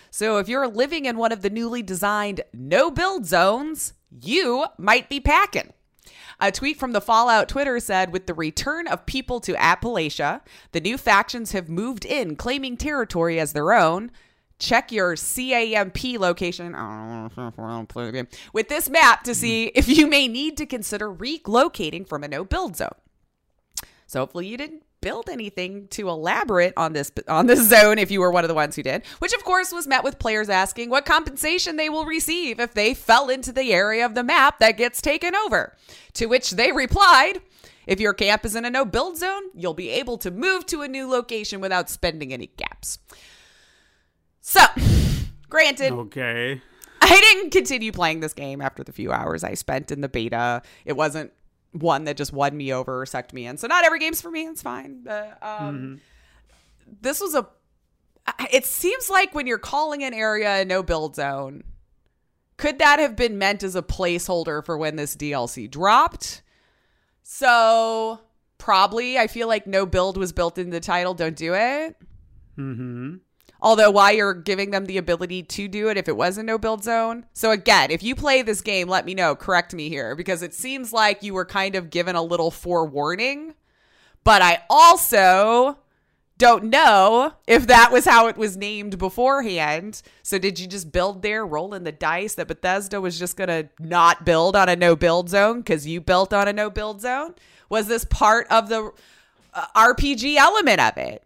So, if you're living in one of the newly designed no build zones, you might be packing. A tweet from the Fallout Twitter said, with the return of people to Appalachia, the new factions have moved in, claiming territory as their own. Check your CAMP location with this map to see mm-hmm. if you may need to consider relocating from a no build zone. So hopefully you didn't build anything too elaborate on this on this zone if you were one of the ones who did, which of course was met with players asking what compensation they will receive if they fell into the area of the map that gets taken over. To which they replied, if your camp is in a no build zone, you'll be able to move to a new location without spending any caps. So, granted, okay. I didn't continue playing this game after the few hours I spent in the beta. It wasn't one that just won me over or sucked me in. So not every game's for me. It's fine. But, um, This was a. It seems like when you're calling an area a no build zone, could that have been meant as a placeholder for when this DLC dropped? So probably, I feel like no build was built in the title. Don't do it. Mm-hmm. Although, why you're giving them the ability to do it if it was a no build zone. So, again, if you play this game, let me know. Correct me here because it seems like you were kind of given a little forewarning. But I also don't know if that was how it was named beforehand. So, did you just build there, rolling the dice that Bethesda was just going to not build on a no build zone because you built on a no build zone? Was this part of the uh, RPG element of it?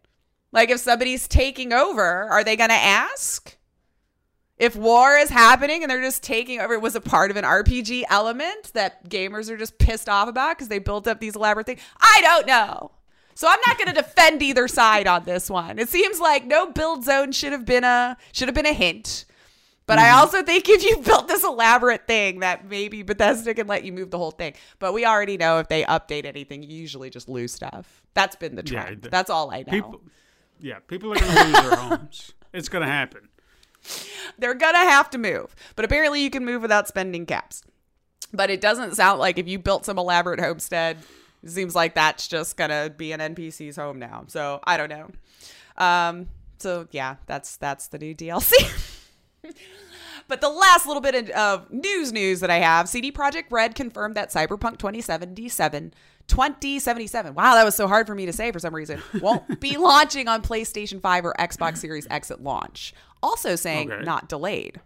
Like if somebody's taking over, are they going to ask? If war is happening and they're just taking over, it was a part of an RPG element that gamers are just pissed off about because they built up these elaborate things? I don't know. So I'm not going to defend either side on this one. It seems like no build zone should have been a should have been a hint. But I mm-hmm. also think if you built this elaborate thing that maybe Bethesda can let you move the whole thing. But we already know if they update anything, you usually just lose stuff. That's been the Yeah, trend. th- That's all I know. People, yeah, people are going to lose their homes. It's going to happen. They're gonna have to move. But apparently you can move without spending caps. But it doesn't sound like if you built some elaborate homestead, it seems like that's just gonna be an NPC's home now. So I don't know. Um, so yeah, that's that's the new DLC. But the last little bit of news news that I have, CD Projekt Red confirmed that Cyberpunk 2077 2077. Wow, that was so hard for me to say for some reason. Won't be launching on PlayStation 5 or Xbox Series X at launch. Also saying Okay. not delayed.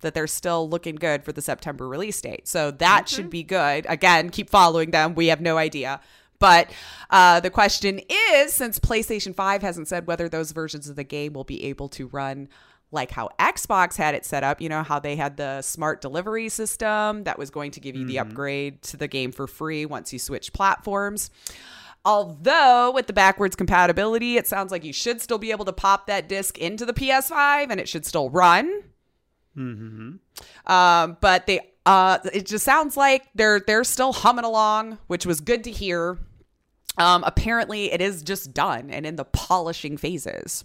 That they're still looking good for the September release date. So that should be good. Again, keep following them. We have no idea. But uh, the question is since PlayStation 5 hasn't said whether those versions of the game will be able to run like how Xbox had it set up, you know, how they had the smart delivery system that was going to give you the upgrade to the game for free once you switch platforms. Although with the backwards compatibility, it sounds like you should still be able to pop that disc into the PS5 and it should still run. Um, but they uh it just sounds like they're they're still humming along, which was good to hear. Um, apparently it is just done and in the polishing phases.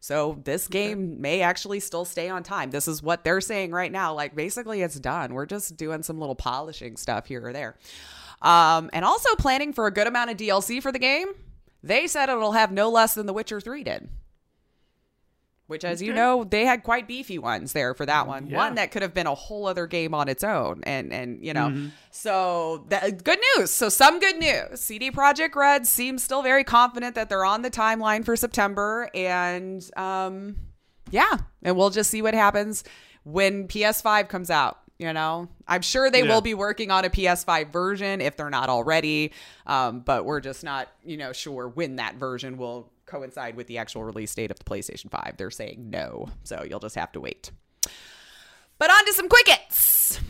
So this game may actually still stay on time. This is what they're saying right now. Like basically it's done. We're just doing some little polishing stuff here or there. Um, and also planning for a good amount of DLC for the game. They said it'll have no less than The Witcher 3 did. Which, as you know, they had quite beefy ones there for that one. Yeah. One that could have been a whole other game on its own, and and you know, Mm-hmm. so that, good news. So some good news. CD Projekt Red seems still very confident that they're on the timeline for September, and um, yeah, and we'll just see what happens when PS5 comes out. You know, I'm sure they Yeah. will be working on a PS5 version if they're not already, um, but we're just not, you know, sure when that version will coincide with the actual release date of the PlayStation 5. They're saying no, so you'll just have to wait. But on to some quickets.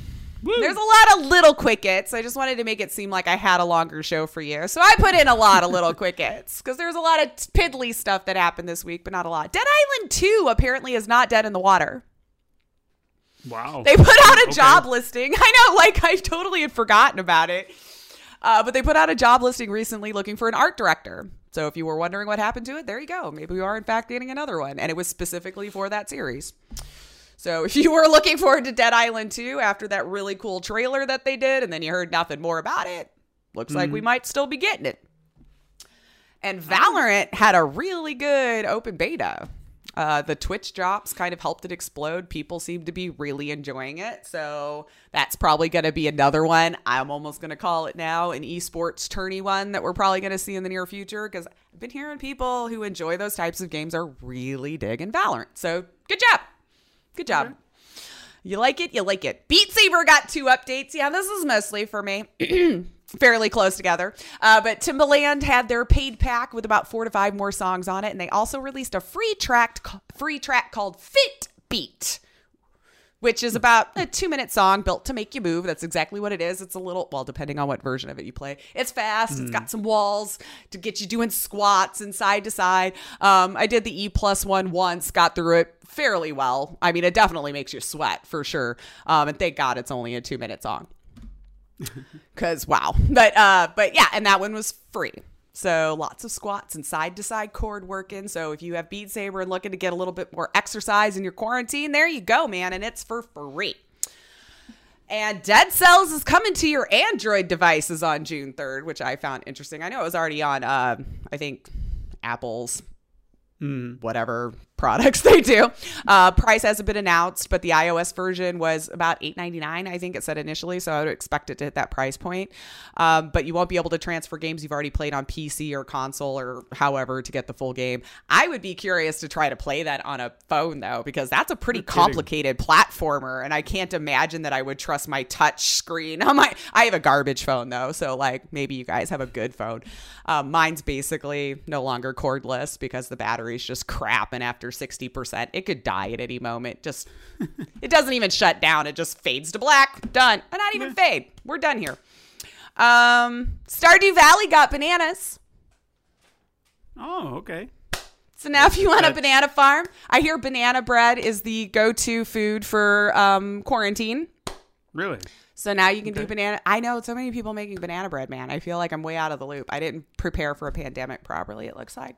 There's a lot of little quickets. I just wanted to make it seem like I had a longer show for you. So I put in a lot of little quickets because there's a lot of piddly stuff that happened this week, but not a lot. Dead Island 2 apparently is not dead in the water. Wow. They put out a Okay. job listing. I know, like, I totally had forgotten about it. Uh, but they put out a job listing recently looking for an art director. So if you were wondering what happened to it, there you go. Maybe we are, in fact, getting another one. And it was specifically for that series. So if you were looking forward to Dead Island 2 after that really cool trailer that they did, and then you heard nothing more about it, looks like we mm-hmm. might still be getting it. And Valorant had a really good open beta. Uh, the Twitch drops kind of helped it explode. People seem to be really enjoying it. So that's probably going to be another one. I'm almost going to call it now an esports tourney one that we're probably going to see in the near future because I've been hearing people who enjoy those types of games are really digging Valorant. So good job. Good job. You like it, you like it. Beat Saber got two updates. Yeah, this is mostly for me. Fairly close together. Uh, but Timbaland had their paid pack with about four to five more songs on it, and they also released a free track, free track called Fit Beat, which is about a two minute song built to make you move. That's exactly what it is. It's a little, well, depending on what version of it you play. It's fast. It's got some walls to get you doing squats and side to side. Um, I did the E plus one once, got through it fairly well. I mean, it definitely makes you sweat for sure. Um, and thank God it's only a two minute song. Cause wow. But uh, but yeah, and that one was free. So lots of squats and side to side cord working. So if you have Beat Saber and looking to get a little bit more exercise in your quarantine, there you go, man. And it's for free. And Dead Cells is coming to your Android devices on June 3rd, which I found interesting. I know it was already on, uh, I think, Apple's whatever products they do. Uh, price hasn't been announced, but the iOS version was about eight ninety nine. I think it said initially, so I would expect it to hit that price point. Um, but you won't be able to transfer games you've already played on PC or console or however to get the full game. I would be curious to try to play that on a phone though, because that's a pretty complicated platformer, and I can't imagine that I would trust my touch screen on my. I have a garbage phone though, so like maybe you guys have a good phone. Um, mine's basically no longer cordless because the battery's just crap, and after 60%. It could die at any moment. Just it doesn't even shut down. It just fades to black. Done. And not even fade. We're done here. Um, Stardew Valley got bananas. Oh, okay. So now, if you want a banana farm, I hear banana bread is the go-to food for um, quarantine. Really? So now you can do banana. I know so many people making banana bread, man. I feel like I'm way out of the loop. I didn't prepare for a pandemic properly. It looks like.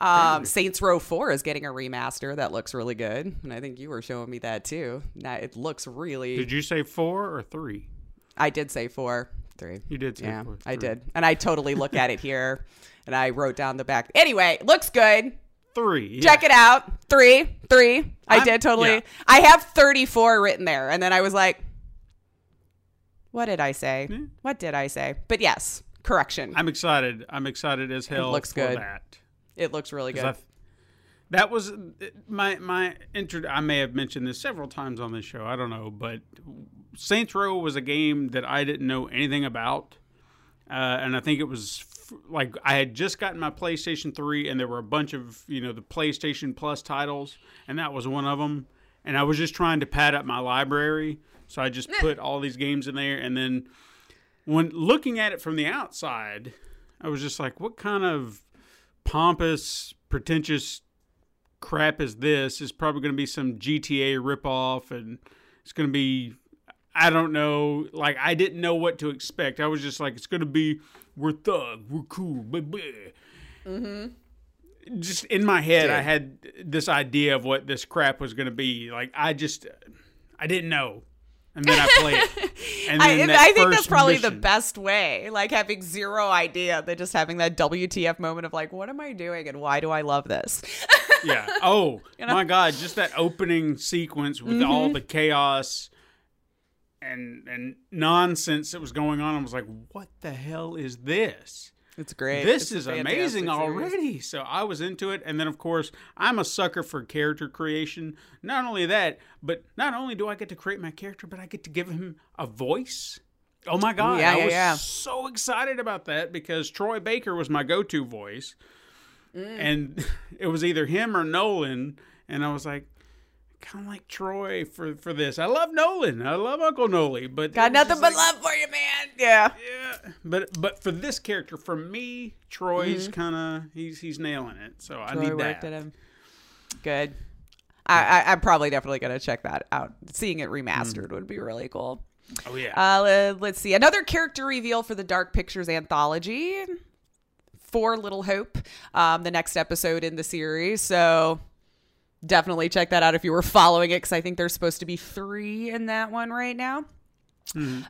Um, Saints Row Four is getting a remaster that looks really good, and I think you were showing me that too. Now it looks really. Did you say four or three? I did say four, three. You did say Yeah, four. I did, and I totally look at it here, and I wrote down the back. Anyway, looks good. Three. Check it out. Three, three. I I'm- did totally. yeah. I have 34 written there. And then I was like, what did I say? What did I say? But yes, correction. I'm excited. I'm excited as hell. looks for good. That. It looks really good. I th- that was my my intro. I may have mentioned this several times on this show. I don't know, but Saints Row was a game that I didn't know anything about, uh, and I think it was f- like I had just gotten my PlayStation Three, and there were a bunch of you know the PlayStation Plus titles, and that was one of them. And I was just trying to pad up my library, so I just put all these games in there, and then when looking at it from the outside, I was just like, what kind of pompous, pretentious crap as this? Is probably going to be some GTA ripoff, and it's going to be, I don't know. Like I didn't know what to expect. I was just like, it's going to be, we're thug, we're cool, blah, blah. Mm-hmm. Just in my head, I had this idea of what this crap was going to be. Like I just, I didn't know. And then I play it. And I, then that I think that's probably the best way. Like having zero idea, than just having that WTF moment of like, what am I doing and why do I love this? yeah. Oh know? Mm-hmm. my God! Just that opening sequence with all the chaos and and nonsense that was going on. I was like, "What the hell is this? It's great. This It's is amazing already." So I was into it, and then of course I'm a sucker for character creation. Not only that, but not only do I get to create my character, but I get to give him a voice. Oh my God! yeah, I yeah, was yeah. so excited about that because Troy Baker was my go-to voice Mm. and it was either him or Nolan, and I was like, kind of like Troy for for this. I love Nolan, I love Uncle Noli, but Got nothing but like, love for you, man. Yeah. Yeah, but but for this character, for me, Troy's kind of he's he's nailing it. So I Mm-hmm. Need that. at him. Good. I, I, I'm probably definitely going to check that out. Seeing it remastered would be really cool. Oh yeah, Uh, let's see. Another character reveal for the Dark Pictures anthology for Little Hope, um, the next episode in the series. So definitely check that out if you were following it, because I think there's supposed to be three in that one right now.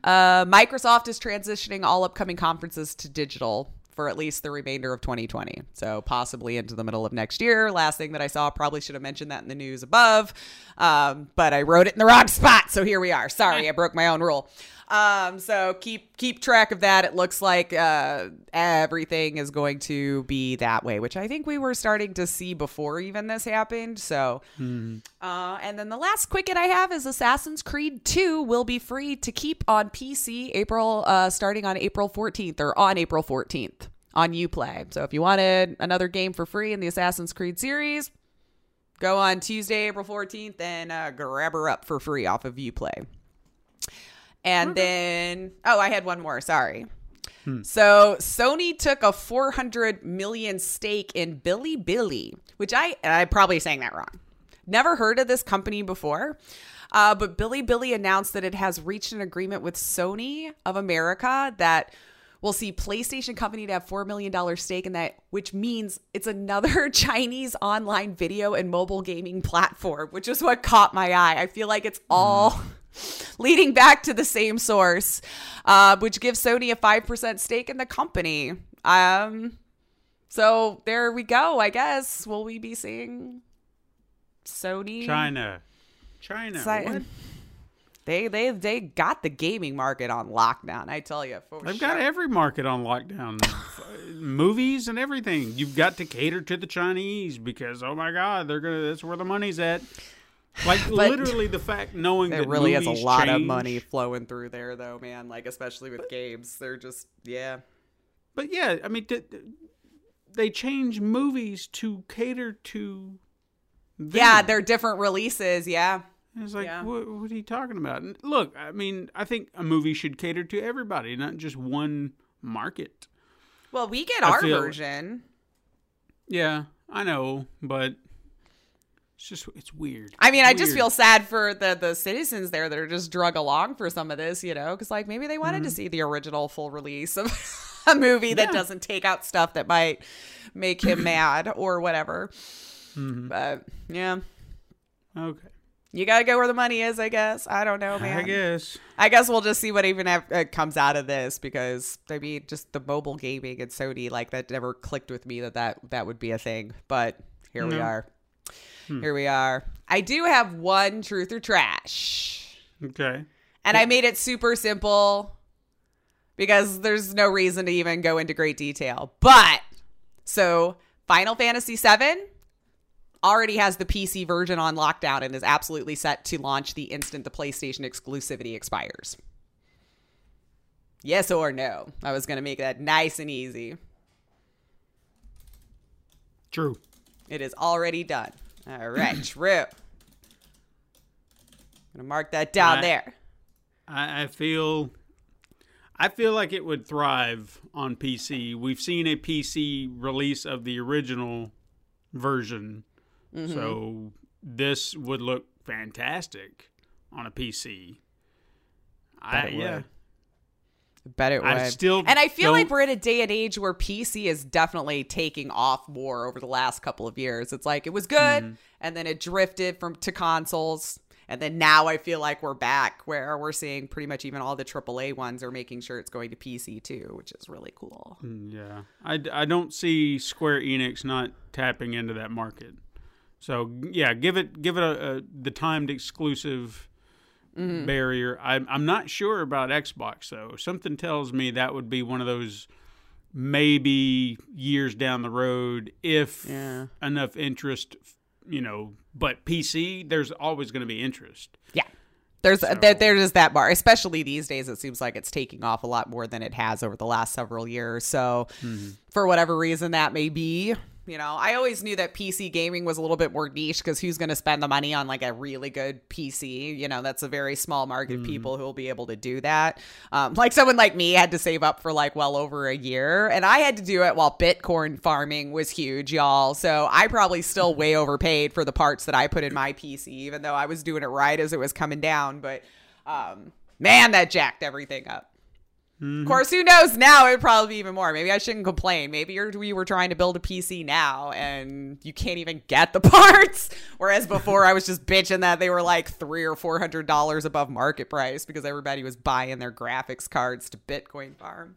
Uh, Microsoft is transitioning all upcoming conferences to digital for at least the remainder of 2020. So possibly into the middle of next year. Last thing that I saw, probably should have mentioned that in the news above, um, but I wrote it in the wrong spot. So here we are. Sorry, I broke my own rule. Um, so keep keep track of that. It looks like uh, everything is going to be that way, which I think we were starting to see before even this happened. So uh, and then the last quicket I have is Assassin's Creed 2 will be free to keep on PC April uh, starting on April 14th or on April 14th on Uplay. So if you wanted another game for free in the Assassin's Creed series, go on Tuesday, April 14th and uh, grab her up for free off of Uplay. And then, oh, I had one more. Sorry. So Sony took a 400 million stake in Bilibili, which I I'm probably saying that wrong. Never heard of this company before. Uh, but Bilibili announced that it has reached an agreement with Sony of America that will see PlayStation company to have $4 million stake in that, which means it's another Chinese online video and mobile gaming platform, which is what caught my eye. I feel like it's all leading back to the same source, uh, which gives Sony a 5% stake in the company. Um, so there we go, I guess. Will we be seeing Sony? China, China. Si- what? They they they got the gaming market on lockdown. I tell you, for They've sure. got every market on lockdown. Movies and everything. You've got to cater to the Chinese because oh my god, they're gonna. That's where the money's at. Like literally, the fact knowing There that really is a lot of money flowing through there, though, man. Like especially with games, they're just yeah. But yeah, I mean, th- th- they change movies to cater to. Them. Yeah, they're different releases. Yeah. It's like, yeah. what, what are you talking about? And look, I mean, I think a movie should cater to everybody, not just one market. Well, we get I our feel- version. Yeah, I know, but it's just it's weird. I mean, I just feel sad for the the citizens there that are just drug along for some of this, you know, because like maybe they wanted to see the original full release of a movie that Mm-hmm. Yeah. doesn't take out stuff that might make him mad or whatever. Mm-hmm. But yeah, okay. you gotta go where the money is, I guess. I don't know, man. I guess. I guess we'll just see what even have, uh, comes out of this because I mean, just the mobile gaming and Sony like that never clicked with me that that that would be a thing. But here we No. Are. Here we are. I do have one truth or trash, Okay. and I made it super simple because there's no reason to even go into great detail. But so Final Fantasy VII already has the PC version on lockdown and is absolutely set to launch the instant the PlayStation exclusivity expires. Yes or no? I was going to make that nice and easy. True. It is already done. All right, true. Gonna mark that down I- there. I, I feel I feel like it would thrive on PC. We've seen a PC release of the original version. Mm-hmm. So this would look fantastic on a PC. I, yeah. Bet it would. I still and I feel like we're in a day and age where PC is definitely taking off more over the last couple of years. It's like it was good, Mm-hmm. and then it drifted from to consoles, and then now I feel like we're back where we're seeing pretty much even all the AAA ones are making sure it's going to PC too, which is really cool. Yeah, I, I don't see Square Enix not tapping into that market. So yeah, give it give it a, a the timed exclusive Mm-hmm. barrier. I'm I'm not sure about Xbox though. Something tells me that would be one of those maybe years down the road if Yeah. enough interest, you know. But PC, there's always going to be interest. Yeah. There's there, there is that bar, especially these days. It seems like it's taking off a lot more than it has over the last several years. So, mm-hmm. for whatever reason that may be, you know, I always knew that PC gaming was a little bit more niche because who's going to spend the money on like a really good PC? You know, that's a very small market of people who will be able to do that. Um, like someone like me had to save up for like well over a year, and I had to do it while Bitcoin farming was huge, y'all. So I probably still way overpaid for the parts that I put in my PC, even though I was doing it right as it was coming down. But um, man, that jacked everything up. Mm-hmm. Of course, who knows now? It'd probably be even more. Maybe I shouldn't complain. Maybe you're, we were trying to build a PC now and you can't even get the parts. Whereas before, I was just bitching that they were like three or four hundred dollars above market price because everybody was buying their graphics cards to Bitcoin farm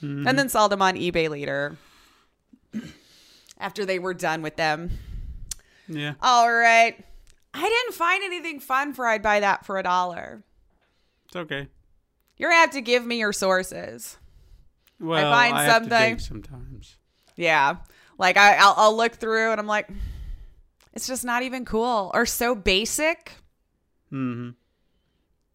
mm-hmm. and then sell them on eBay later after they were done with them. Yeah, All right. I didn't find anything fun for I'd buy that for a dollar. it's okay. You're gonna have to give me your sources. Well, find I have to something- sometimes. Yeah. Like I, I'll, I'll look through and I'm like, it's just not even cool or so basic. hmm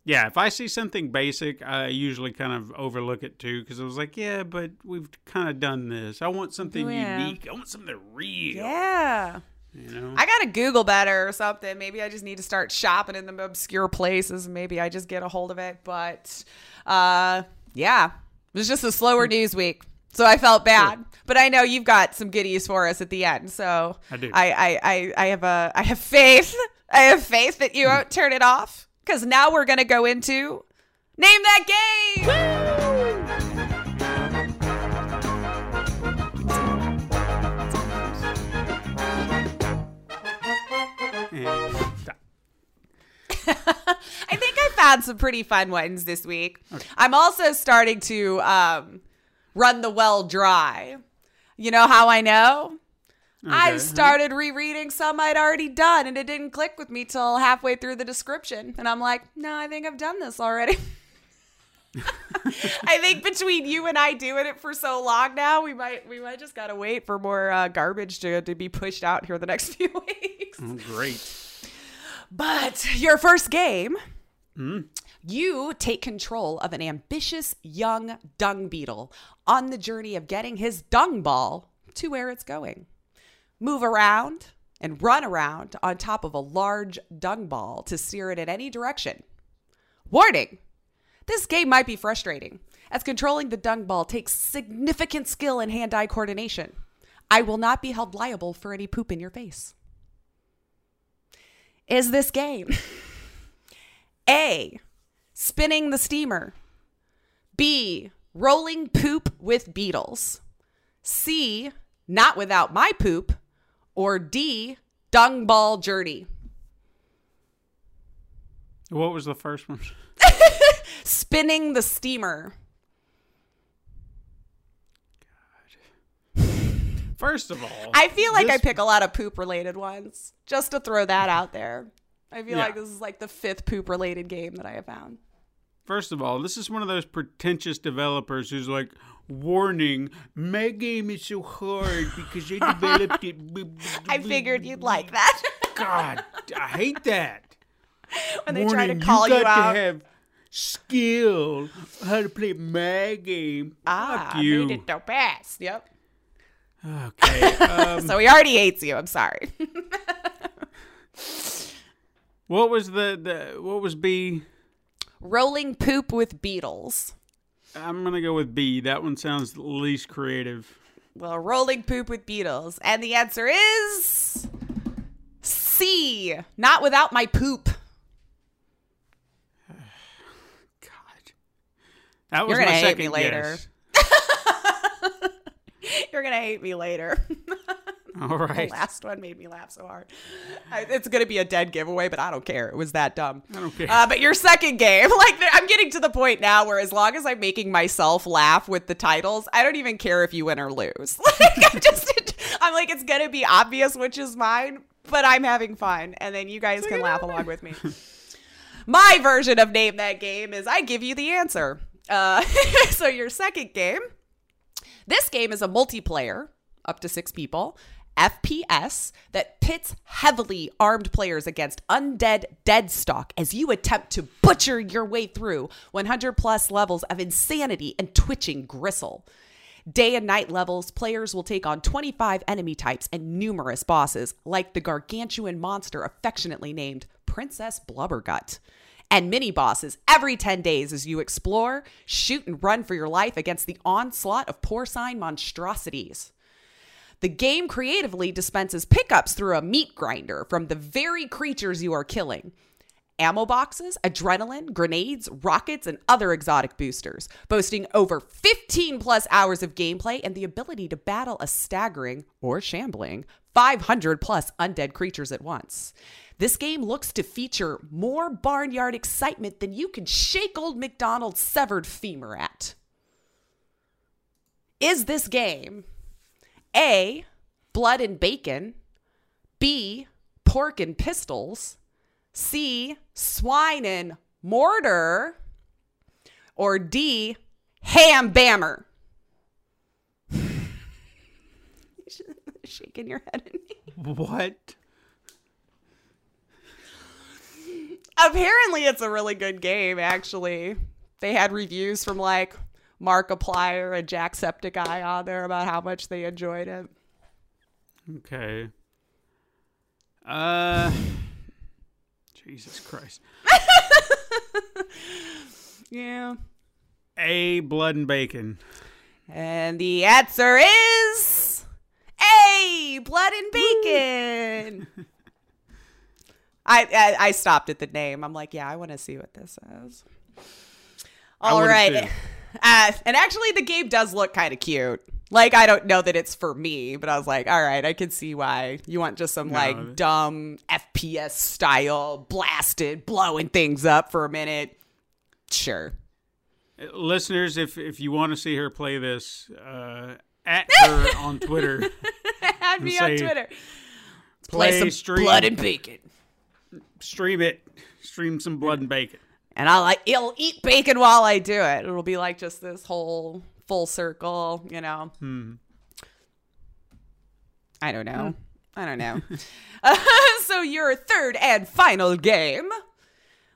Yeah, if I see something basic, I usually kind of overlook it too because I was like, yeah, but we've kind of done this. I want something Oh, yeah. unique. I want something real. Yeah. You know. I gotta Google better or something. Maybe I just need to start shopping in the obscure places. Maybe I just get a hold of it. But uh, yeah, it was just a slower news week, so I felt bad. But I know you've got some goodies for us at the end, so I do. I I, I, I have a I have faith. I have faith that you won't turn it off because now we're gonna go into name that I think I found some pretty fun ones this week. I'm also starting to um, run the well dry. You know how I know? I started rereading some I'd already done, and it didn't click with me till halfway through the description. And I'm like, no, I think I've done this already. I think between you and I doing it for so long now, we might we might just gotta wait for more uh, garbage to, to be pushed out here the next few weeks. Oh, great. But your first game, hmm. you take control of an ambitious young dung beetle on the journey of getting his dung ball to where it's going. Move around and run around on top of a large dung ball to steer it in any direction. Warning! This game might be frustrating, as controlling the dung ball takes significant skill and hand eye coordination. I will not be held liable for any poop in your face. Is this game A, spinning the steamer, B, rolling poop with beetles, C, not without my poop, or D, dung ball journey? What was the first one? Spinning the steamer. First of all, I feel like I pick a lot of poop related ones just to throw that out there. I feel Yeah. like this is like the fifth poop related game that I have found. First of all, this is one of those pretentious developers who's like, warning, my game is so hard because I developed it. I figured you'd like that God, I hate that. when they warning, try to call you you, out. to have skill how to play my game. ah, Fuck you. made it the best. Yep. Okay. Um, So he already hates you. I'm sorry. what was the, the what was B? Rolling poop with beetles. I'm gonna go with B. That one sounds least creative. Well, rolling poop with beetles. And the answer is C. Not without my poop. God, that was You're gonna my hate second me later. guess. You're going to hate me later. All right. The last one made me laugh so hard. It's going to be a dead giveaway, but I don't care. It was that dumb. I don't care. Uh, but your second game, like I'm getting to the point now where as long as I'm making myself laugh with the titles, I don't even care if you win or lose. Like I'm just, I'm like it's gonna be obvious which is mine, but I'm having fun, and then you guys can laugh along with me. My version of name that game is I give you the answer. Uh, so your second game, this game is a multiplayer, up to six people, FPS that pits heavily armed players against undead dead stock as you attempt to butcher your way through 100 plus levels of insanity and twitching gristle. Day and night levels, players will take on 25 enemy types and numerous bosses, like the gargantuan monster affectionately named Princess Blubbergut. And mini bosses every 10 days as you explore, shoot, and run for your life against the onslaught of porcine monstrosities. The game creatively dispenses pickups through a meat grinder from the very creatures you are killing. Ammo boxes, adrenaline, grenades, rockets, and other exotic boosters, boasting over 15 plus hours of gameplay and the ability to battle a staggering or shambling 500 plus undead creatures at once. This game looks to feature more barnyard excitement than you can shake old McDonald's severed femur at. Is this game a. Blood and bacon. B. Pork and pistols. C. Swine and mortar. Or D. Ham bammer. Shaking your head at me. What? Apparently, it's a really good game, actually. They had reviews from like Markiplier and Jacksepticeye on there about how much they enjoyed it. Okay. Uh. Jesus Christ. Yeah. A blood and bacon. And the answer is A, blood and bacon. I, I I stopped at the name. I'm like, yeah, I want to see what this is. All right. Uh, and actually, the game does look kind of cute. Like, I don't know that it's for me, but I was like, all right, I can see why you want just some No. like dumb FPS style, blasted, blowing things up for a minute. Sure. Uh, Listeners, if if you want to see her play this, uh, at her on Twitter, Add me on Twitter. play, Play some stream, blood and bacon. stream it, stream some blood and bacon. and I'll like it'll eat bacon while I do it. It'll be like just this whole full circle, you know. Hmm. I don't know. I don't know. Uh, so your third and final game.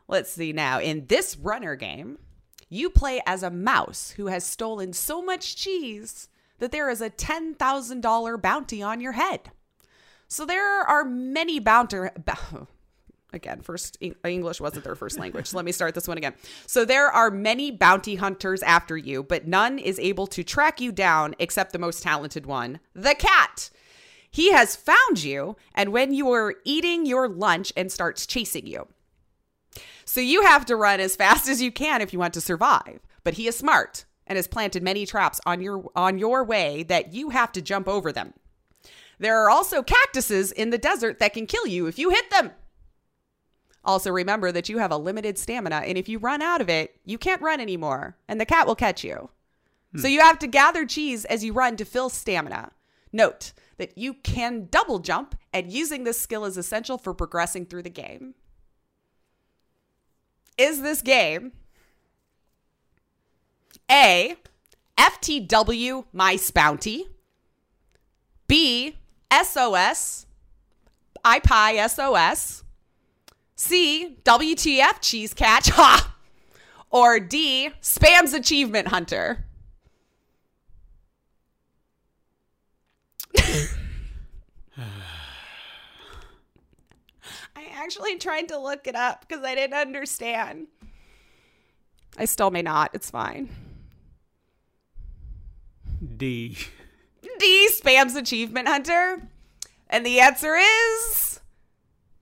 Let's see now. In this runner game, you play as a mouse who has stolen so much cheese that there is a $10,000 bounty on your head. So there are many bounter again, first uh, English wasn't their first language. So let me start this one again. So there are many bounty hunters after you, but none is able to track you down except the most talented one, the cat. He has found you, and when you are eating your lunch and starts chasing you. So you have to run as fast as you can if you want to survive. But he is smart and has planted many traps on your on your way that you have to jump over them. There are also cactuses in the desert that can kill you if you hit them. Also remember that you have a limited stamina and if you run out of it, you can't run anymore and the cat will catch you. So hmm. you have to gather cheese as you run to fill stamina. Note that you can double jump and using this skill is essential for progressing through the game. Is this game A. FTW Mice Bounty, B. SOS, iPie SOS, C. WTF Cheese Catch, ha! Or D. Spams Achievement Hunter. I actually tried to look it up because I didn't understand. I still may not. It's fine. D. D spams achievement hunter. And the answer is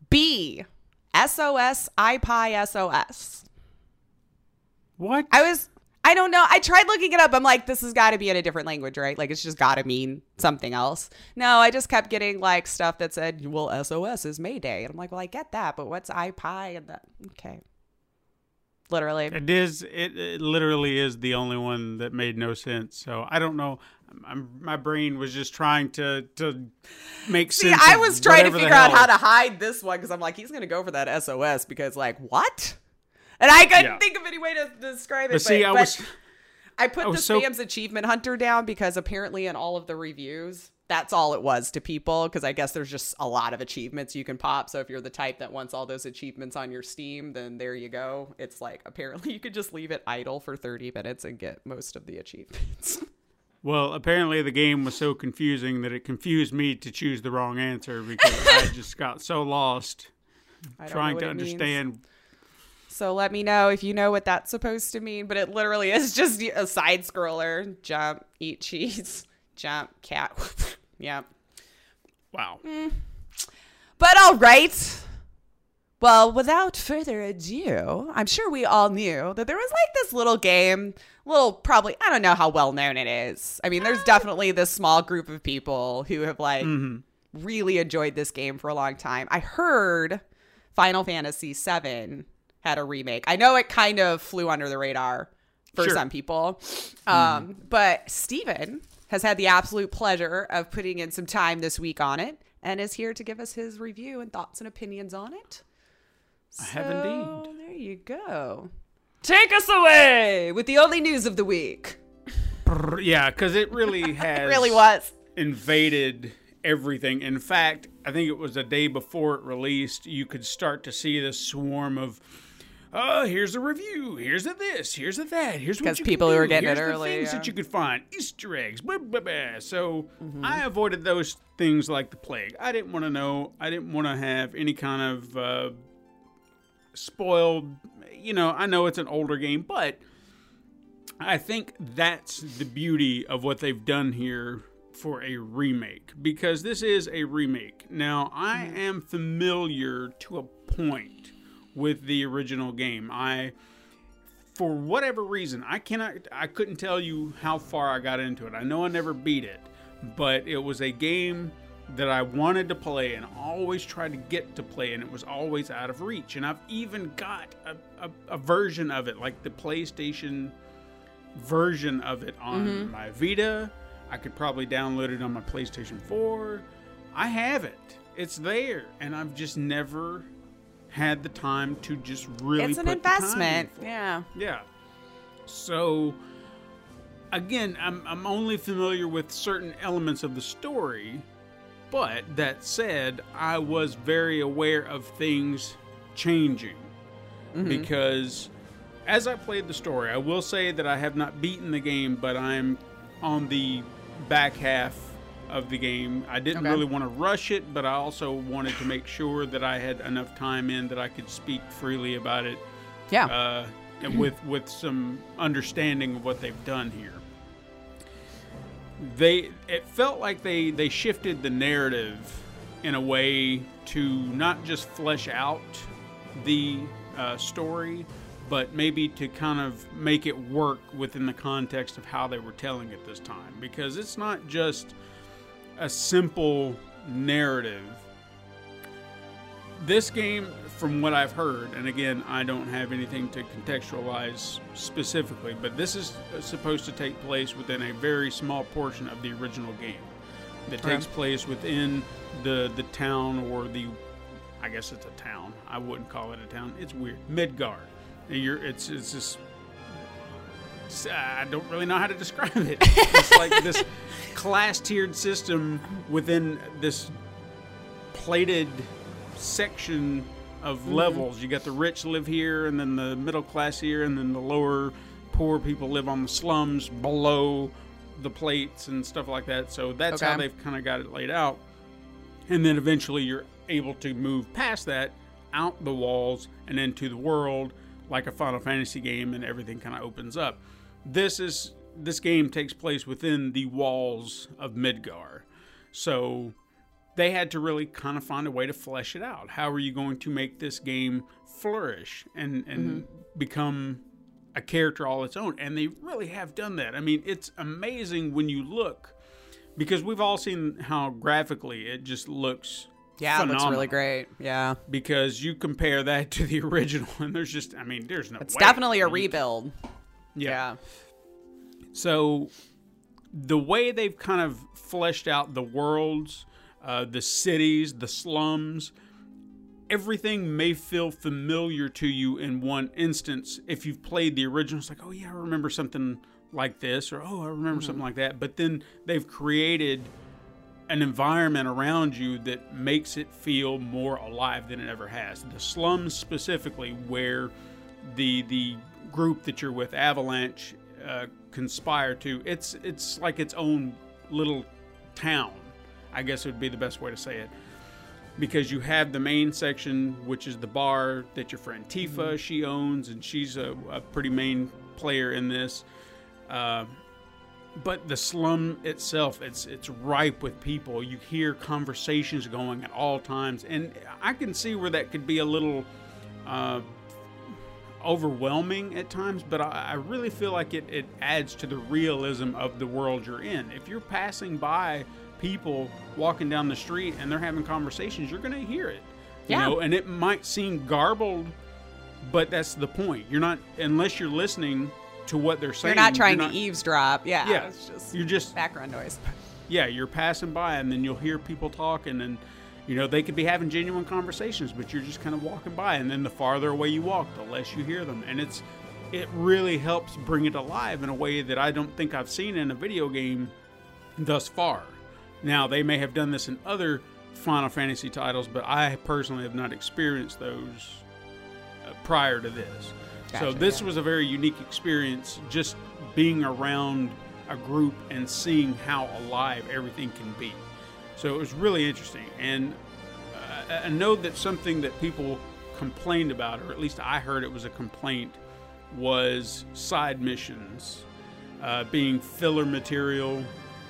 B. SOS iPie SOS. What? I was I don't know. I tried looking it up. I'm like, this has got to be in a different language, right? Like, it's just got to mean something else. No, I just kept getting like stuff that said, well, SOS is Mayday. And I'm like, well, I get that, but what's iPi? And that, okay. Literally. It is. It, it literally is the only one that made no sense. So I don't know. I'm, my brain was just trying to to make sense. See. I was trying to figure out how to hide this one because I'm like, he's going to go for that SOS because, like, what? And I couldn't Yeah. think of any way to describe it. But see, I but was. I put I the so- spams achievement hunter down because apparently in all of the reviews, that's all it was to people. Because I guess there's just a lot of achievements you can pop. So if you're the type that wants all those achievements on your Steam, then there you go. It's like apparently you could just leave it idle for 30 minutes and get most of the achievements. Well, apparently the game was so confusing that it confused me to choose the wrong answer because I just got so lost I don't know trying to means. understand. So let me know if you know what that's supposed to mean. But it literally is just a side scroller. Jump, eat cheese, jump, cat. yep. Wow. Mm. But all right. Well, without further ado, I'm sure we all knew that there was like this little game, little probably, I don't know how well known it is. I mean, there's ah. definitely this small group of people who have like mm-hmm. really enjoyed this game for a long time. I heard Final Fantasy VII had a remake. I know it kind of flew under the radar for Sure. some people. Mm-hmm. Um, But Steven has had the absolute pleasure of putting in some time this week on it and is here to give us his review and thoughts and opinions on it. I have So, indeed. There you go. Take us away with the only news of the week. Yeah, because it really has It really was. invaded everything. In fact, I think it was a day before it released, you could start to see this swarm of. Oh, here's a review. Here's a this. Here's a that. Here's what 'Cause you people can who were do. getting it Here's the early, Things yeah. that you could find Easter eggs. Blah, blah, blah. So Mm-hmm. I avoided those things like the plague. I didn't want to know. I didn't want to have any kind of uh, spoiled. You know, I know it's an older game, but I think that's the beauty of what they've done here for a remake because this is a remake. Now, I mm-hmm. am familiar to a point with the original game. I for whatever reason, I cannot I couldn't tell you how far I got into it. I know I never beat it, but it was a game that I wanted to play and always tried to get to play and it was always out of reach. And I've even got a, a, a version of it, like the PlayStation version of it on mm-hmm. my Vita. I could probably download it on my PlayStation 4. I have it. It's there. And I've just never had the time to just really It's an time in investment. Yeah. Yeah. So again, I'm I'm only familiar with certain elements of the story, but that said, I was very aware of things changing because as I played the story, I will say that I have not beaten the game, but I'm on the back half of the game. I didn't Okay. really want to rush it, but I also wanted to make sure that I had enough time in that I could speak freely about it Yeah. uh, and with with some understanding of what they've done here. They it felt like they they shifted the narrative in a way to not just flesh out the uh, story, but maybe to kind of make it work within the context of how they were telling it this time, because it's not just a simple narrative. This game, from what I've heard, and again, I don't have anything to contextualize specifically, but this is supposed to take place within a very small portion of the original game. That Okay. takes place within the the town or the, I guess it's a town. I wouldn't call it a town. It's weird. Midgar. And You're, it's it's just. it's- I don't really know how to describe it. It's like this class tiered system within this plated section of mm-hmm. levels. You got the rich live here, and then the middle class here, and then the lower poor people live on the slums below the plates and stuff like that. So that's how they've kind of got it laid out. And then eventually you're able to move past that, out the walls, and into the world like a Final Fantasy game, and everything kind of opens up. This is this game takes place within the walls of Midgar. So they had to really kind of find a way to flesh it out. How are you going to make this game flourish and and mm-hmm. become a character all its own? And they really have done that. I mean, it's amazing when you look because we've all seen how graphically it just looks yeah, it looks really great. Yeah. because you compare that to the original and there's just I mean, there's no It's definitely a rebuild. yeah. Yeah. So the way they've kind of fleshed out the worlds, uh, the cities, the slums, everything may feel familiar to you in one instance. If you've played the original, it's like, oh yeah, I remember something like this, or oh, I remember something like that. But then they've created an environment around you that makes it feel more alive than it ever has. The slums specifically, where the the group that you're with, Avalanche, uh, conspire to, it's it's like its own little town. I guess would be the best way to say it. Because you have the main section, which is the bar that your friend Tifa she owns, and she's a, a pretty main player in this. Uh, but the slum itself it's it's ripe with people you hear conversations going at all times and i can see where that could be a little uh, overwhelming at times but I, I really feel like it, it adds to the realism of the world you're in if you're passing by people walking down the street and they're having conversations you're going to hear it you Yeah. know and it might seem garbled but that's the point you're not unless you're listening to what they're saying You're not trying you're to eavesdrop. Yeah. Yeah. It's just you're just background noise. yeah, you're passing by and then you'll hear people talking and you know they could be having genuine conversations, but you're just kind of walking by and then the farther away you walk, the less you hear them. And it's it really helps bring it alive in a way that I don't think I've seen in a video game thus far. Now, they may have done this in other Final Fantasy titles, but I personally have not experienced those uh, prior to this. so this yeah. was a very unique experience just being around a group and seeing how alive everything can be. So it was really interesting. And uh, I know that something that people complained about, or at least I heard it was a complaint, was side missions uh, being filler material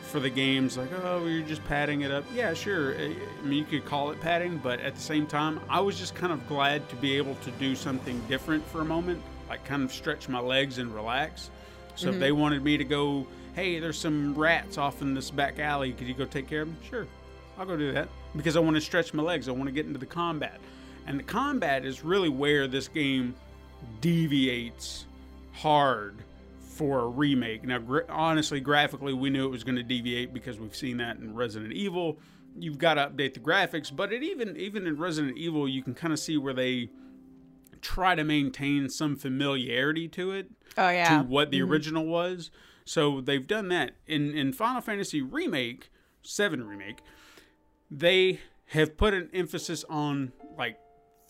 for the games. Like, oh, you're just padding it up. Yeah, sure. I I mean, you could call it padding, but at the same time, I was just kind of glad to be able to do something different for a moment, like kind of stretch my legs and relax. So if they wanted me to go, hey, there's some rats off in this back alley. Could you go take care of them? Sure, I'll go do that because I want to stretch my legs. I want to get into the combat, and the combat is really where this game deviates hard for a remake. Now, gra- honestly, graphically, we knew it was going to deviate because we've seen that in Resident Evil. You've got to update the graphics, but it even even in Resident Evil, you can kind of see where they try to maintain some familiarity to it Oh yeah. to what the mm-hmm. original was. So they've done that in in Final Fantasy remake, 7 remake. They have put an emphasis on like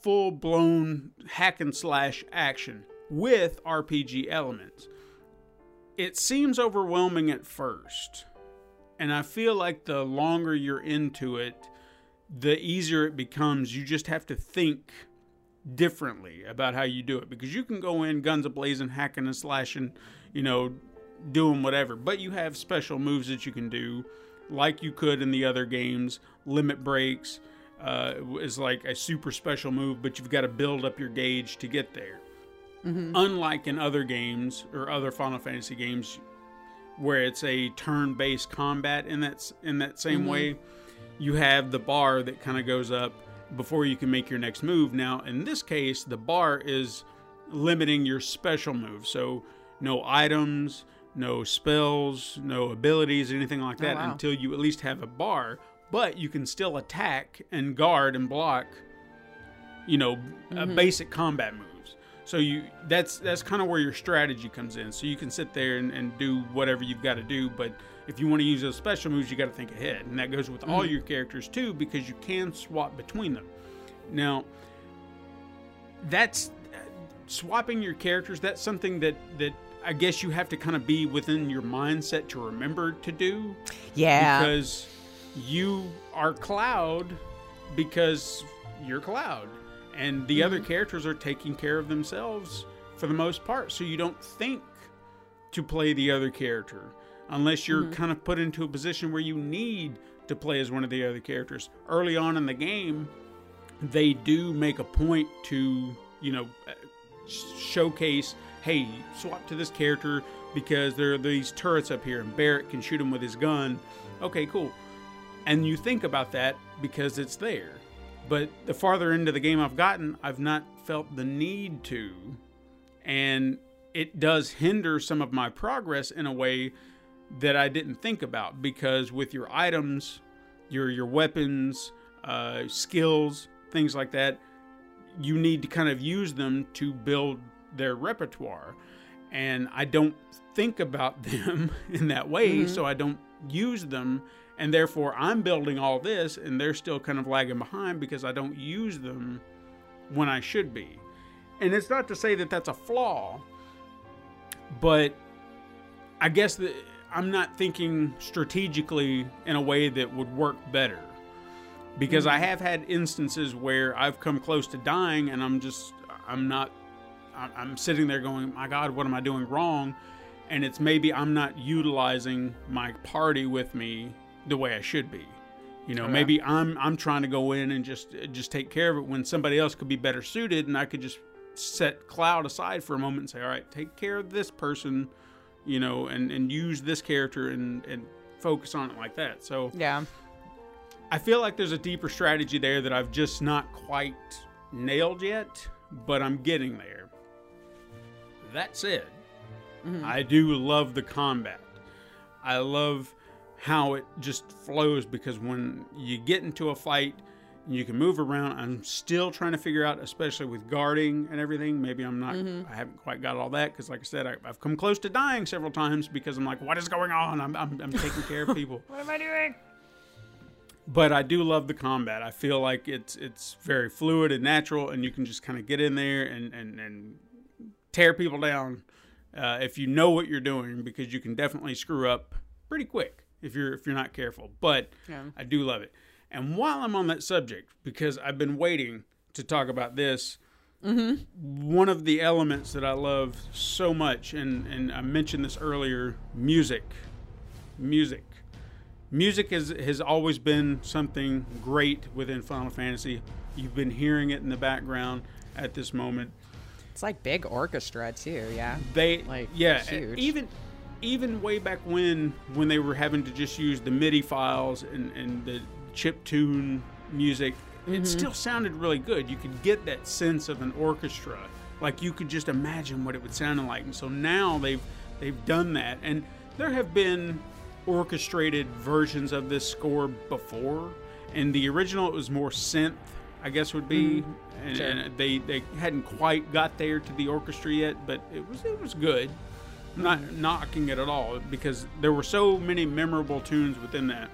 full-blown hack and slash action with RPG elements. It seems overwhelming at first. and I feel like the longer you're into it, the easier it becomes. You just have to think differently about how you do it because you can go in guns a blazing, hacking and slashing, you know, doing whatever, but you have special moves that you can do, like you could in the other games. Limit breaks uh, is like a super special move, but you've got to build up your gauge to get there. Unlike in other games or other Final Fantasy games, where it's a turn-based combat in that in that same way, you have the bar that kind of goes up before you can make your next move. Now, in this case, the bar is limiting your special move. So, no items, no spells, no abilities, anything like oh, that wow. until you at least have a bar. But you can still attack and guard and block, you know, uh, mm-hmm. basic combat moves. So you that's that's kind of where your strategy comes in. So you can sit there and, and do whatever you've got to do, but if you want to use those special moves, you got to think ahead, and that goes with all mm-hmm. your characters too, because you can swap between them. Now, that's uh, swapping your characters. That's something that that I guess you have to kind of be within your mindset to remember to do Yeah. because you are Cloud because you're Cloud, and the other characters are taking care of themselves for the most part. So you don't think to play the other character unless you're kind of put into a position where you need to play as one of the other characters. Early on in the game, they do make a point to, you know, uh, showcase, hey, swap to this character because there are these turrets up here and Barret can shoot him with his gun. Okay, cool. And you think about that because it's there. But the farther into the game I've gotten, I've not felt the need to. And it does hinder some of my progress in a way that I didn't think about because with your items, your your weapons, uh, skills, things like that, you need to kind of use them to build their repertoire. And I don't think about them in that way, mm-hmm. so I don't use them. And therefore, I'm building all this, and they're still kind of lagging behind because I don't use them when I should be. And it's not to say that that's a flaw, but I guess that I'm not thinking strategically in a way that would work better. Because I mm-hmm. have had instances where I've come close to dying and I'm just, I'm not, I'm sitting there going, my God, what am I doing wrong? And it's maybe I'm not utilizing my party with me the way I should be. You know, maybe I'm I'm trying to go in and just just take care of it when somebody else could be better suited, and I could just set Cloud aside for a moment and say, all right, take care of this person, you know, and and use this character and and focus on it like that. So yeah. I feel like there's a deeper strategy there that I've just not quite nailed yet, but I'm getting there. That said, mm-hmm. I do love the combat. I love how it just flows because when you get into a fight, and you can move around. I'm still trying to figure out, especially with guarding and everything. Maybe I'm not, mm-hmm. I haven't quite got all that because, like I said, I, I've come close to dying several times because I'm like, what is going on? I'm, I'm, I'm taking care of people What am I doing? but I do love the combat. I feel like it's it's very fluid and natural, and you can just kind of get in there and and and tear people down uh, if you know what you're doing, because you can definitely screw up pretty quick if you're if you're not careful. But Yeah. I do love it. And while I'm on that subject, because I've been waiting to talk about this, one of the elements that I love so much, and and I mentioned this earlier, music, music music has has always been something great within Final Fantasy. You've been hearing it in the background at this moment. It's like big orchestra too. Yeah. They Like, yeah, huge. even even way back when when they were having to just use the MIDI files and and the chip tune music, Mm-hmm. it still sounded really good. You could get that sense of an orchestra. Like you could just imagine what it would sound like. And so now they've they've done that and there have been orchestrated versions of this score before. In the original it was more synth, I guess would be. And, Sure. and they, they hadn't quite got there to the orchestra yet, but it was it was good. I'm not knocking it at all because there were so many memorable tunes within that.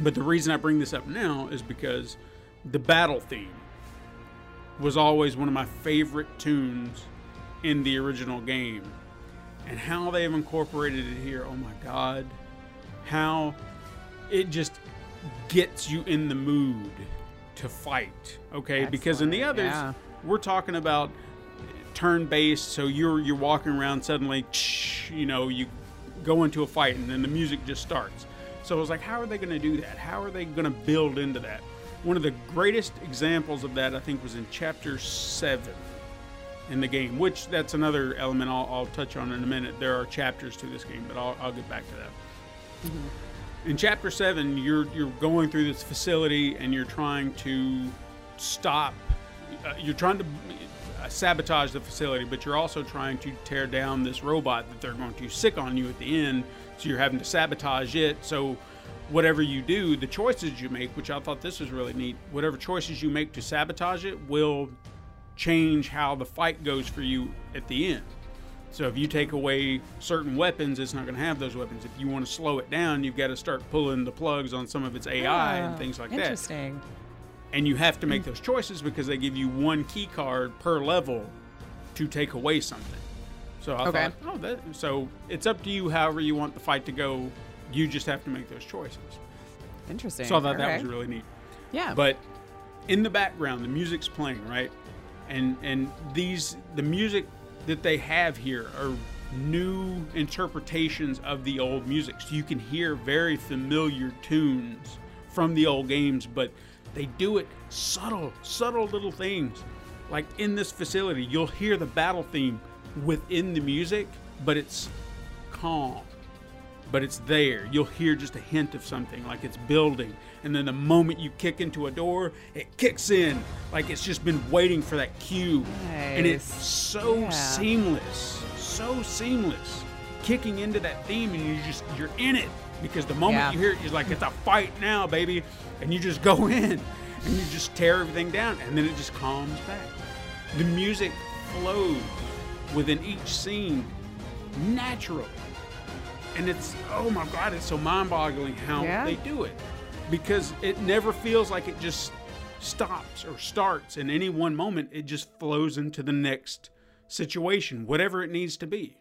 But the reason I bring this up now is because the battle theme was always one of my favorite tunes in the original game. And how they've incorporated it here, oh my god. how it just gets you in the mood to fight. Okay, because in the others, yeah. we're talking about turn based. So you're you're walking around suddenly, you know, you go into a fight and then the music just starts. So I was like, how are they going to do that? How are they going to build into that? One of the greatest examples of that, I think, was in chapter seven in the game, which that's another element I'll, I'll touch on in a minute. There are chapters to this game, but I'll, I'll get back to that. Mm-hmm. In chapter seven, you're you're going through this facility and you're trying to stop. Uh, you're trying to uh, sabotage the facility, but you're also trying to tear down this robot that they're going to sic on you at the end. So you're having to sabotage it. So whatever you do, the choices you make, which I thought this was really neat, whatever choices you make to sabotage it will change how the fight goes for you at the end. So if you take away certain weapons, it's not going to have those weapons. If you want to slow it down, you've got to start pulling the plugs on some of its AI and Ah, things like that. Interesting. And you have to make those choices because they give you one key card per level to take away something. So I Okay. thought, oh, that, so it's up to you however you want the fight to go. You just have to make those choices. Interesting. So I thought that was really neat. yeah. But in the background, the music's playing, right? And and these the music that they have here are new interpretations of the old music. So you can hear very familiar tunes from the old games, but they do it subtle, subtle little things. Like in this facility, you'll hear the battle theme within the music, but it's calm but it's there. You'll hear just a hint of something, like it's building. And then the moment you kick into a door, it kicks in, like it's just been waiting for that cue. And it's so Yeah. seamless, so seamless. Kicking into that theme, and you just you're in it because the moment Yeah. you hear it, you're like, it's a fight now, baby, and you just go in and you just tear everything down, and then it just calms back. The music flows within each scene natural and it's oh my god it's so mind-boggling how Yeah. they do it because it never feels like it just stops or starts in any one moment it just flows into the next situation whatever it needs to be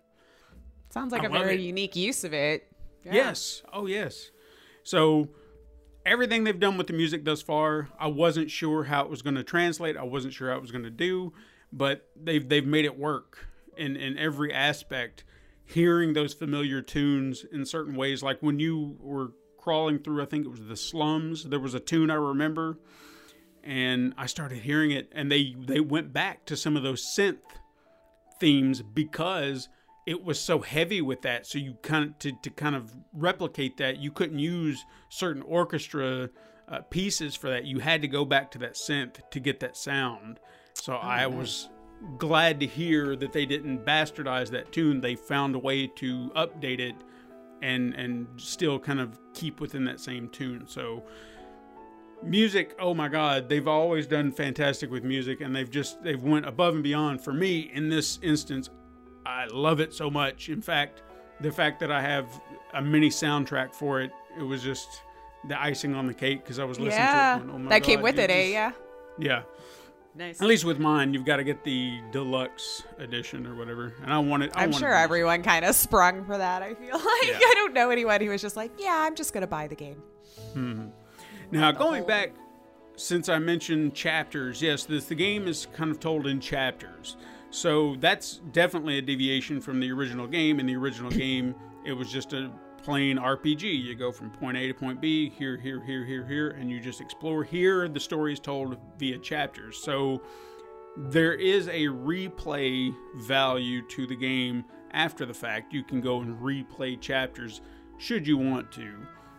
Sounds like I a very it. unique use of it. Yeah. yes oh yes so everything they've done with the music thus far i wasn't sure how it was going to translate i wasn't sure how it was going to do but they've they've made it work in in every aspect hearing those familiar tunes in certain ways like when you were crawling through i think it was the slums. There was a tune i remember and i started hearing it and they they went back to some of those synth themes because it was so heavy with that. So you kind of to, to kind of replicate that you couldn't use certain orchestra uh, pieces for that. You had to go back to that synth to get that sound. So i was glad to hear that they didn't bastardize that tune. They found a way to update it and and still kind of keep within that same tune so music oh my god they've always done fantastic with music and they've just they've went above and beyond for me in this instance i love it so much in fact the fact that i have a mini soundtrack for it it was just the icing on the cake because i was listening Yeah. to it going, oh my that came with you it, eh? Yeah. yeah Nice. at least with mine you've got to get the deluxe edition or whatever and i want it I I'm want sure it. everyone kind of sprung for that. I feel like Yeah. I don't know anyone who was just like, yeah, I'm just gonna buy the game. Mm-hmm. Now, going back, since I mentioned chapters, yes, this, the game is kind of told in chapters. So that's definitely a deviation from the original game. In the original game, it was just a plain RPG. You go from point A to point B, here, here, here, here, here, and you just explore. Here, the story is told via chapters. So there is a replay value to the game after the fact. You can go and replay chapters should you want to.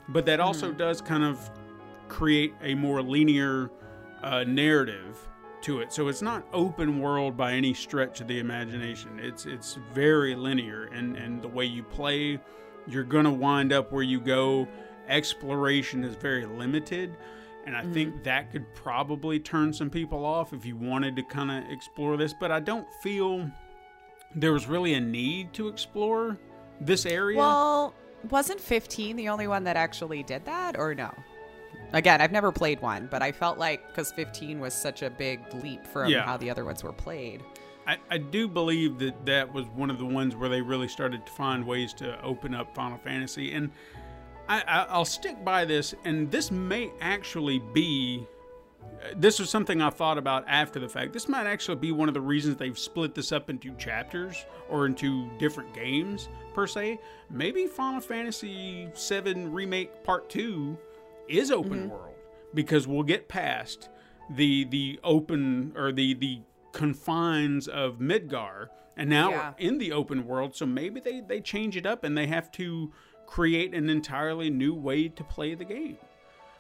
But that also does kind of create a more linear uh, narrative to it. So it's not open world by any stretch of the imagination. It's it's very linear and and the way you play, you're going to wind up where you go. Exploration is very limited. And I think mm-hmm. that could probably turn some people off if you wanted to kind of explore this. But I don't feel there was really a need to explore this area. Well, wasn't 15 the only one that actually did that, or no? Again, I've never played one, but I felt like because 15 was such a big leap from Yeah. how the other ones were played. I, I do believe that that was one of the ones where they really started to find ways to open up Final Fantasy. And I, I I'll stick by this, and this may actually be. uh, This was something I thought about after the fact. This might actually be one of the reasons they've split this up into chapters or into different games per se. Maybe Final Fantasy VII Remake Part Two is open world because we'll get past the the open or the the confines of Midgar, and now Yeah. we're in the open world. So maybe they they change it up and they have to create an entirely new way to play the game.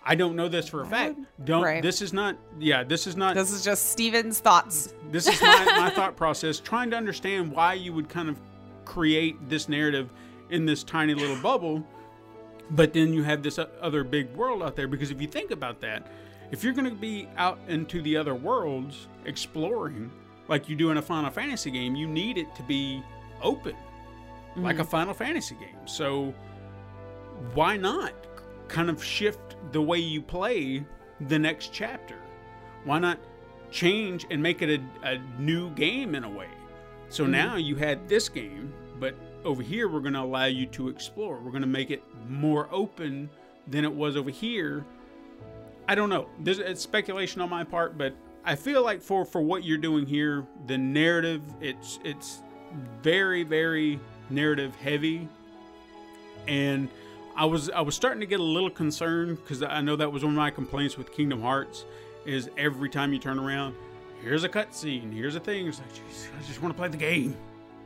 I don't know this for a fact. Don't. Right. This is not. Yeah, this is not. This is just Steven's thoughts. This is my, my thought process, trying to understand why you would kind of create this narrative in this tiny little bubble, but then you have this other big world out there. Because if you think about that, if you're going to be out into the other worlds exploring, like you do in a Final Fantasy game, you need it to be open, like a mm-hmm. Final Fantasy game. So why not kind of shift the way you play the next chapter? Why not change and make it a, a new game in a way? So mm-hmm. now you had this game, but over here we're going to allow you to explore. We're going to make it more open than it was over here. I don't know. This it's speculation on my part, but I feel like for for what you're doing here, the narrative it's it's very very narrative heavy and I was I was starting to get a little concerned because I know that was one of my complaints with Kingdom Hearts is every time you turn around, here's a cutscene, here's a thing. It's like, jeez, I just want to play the game,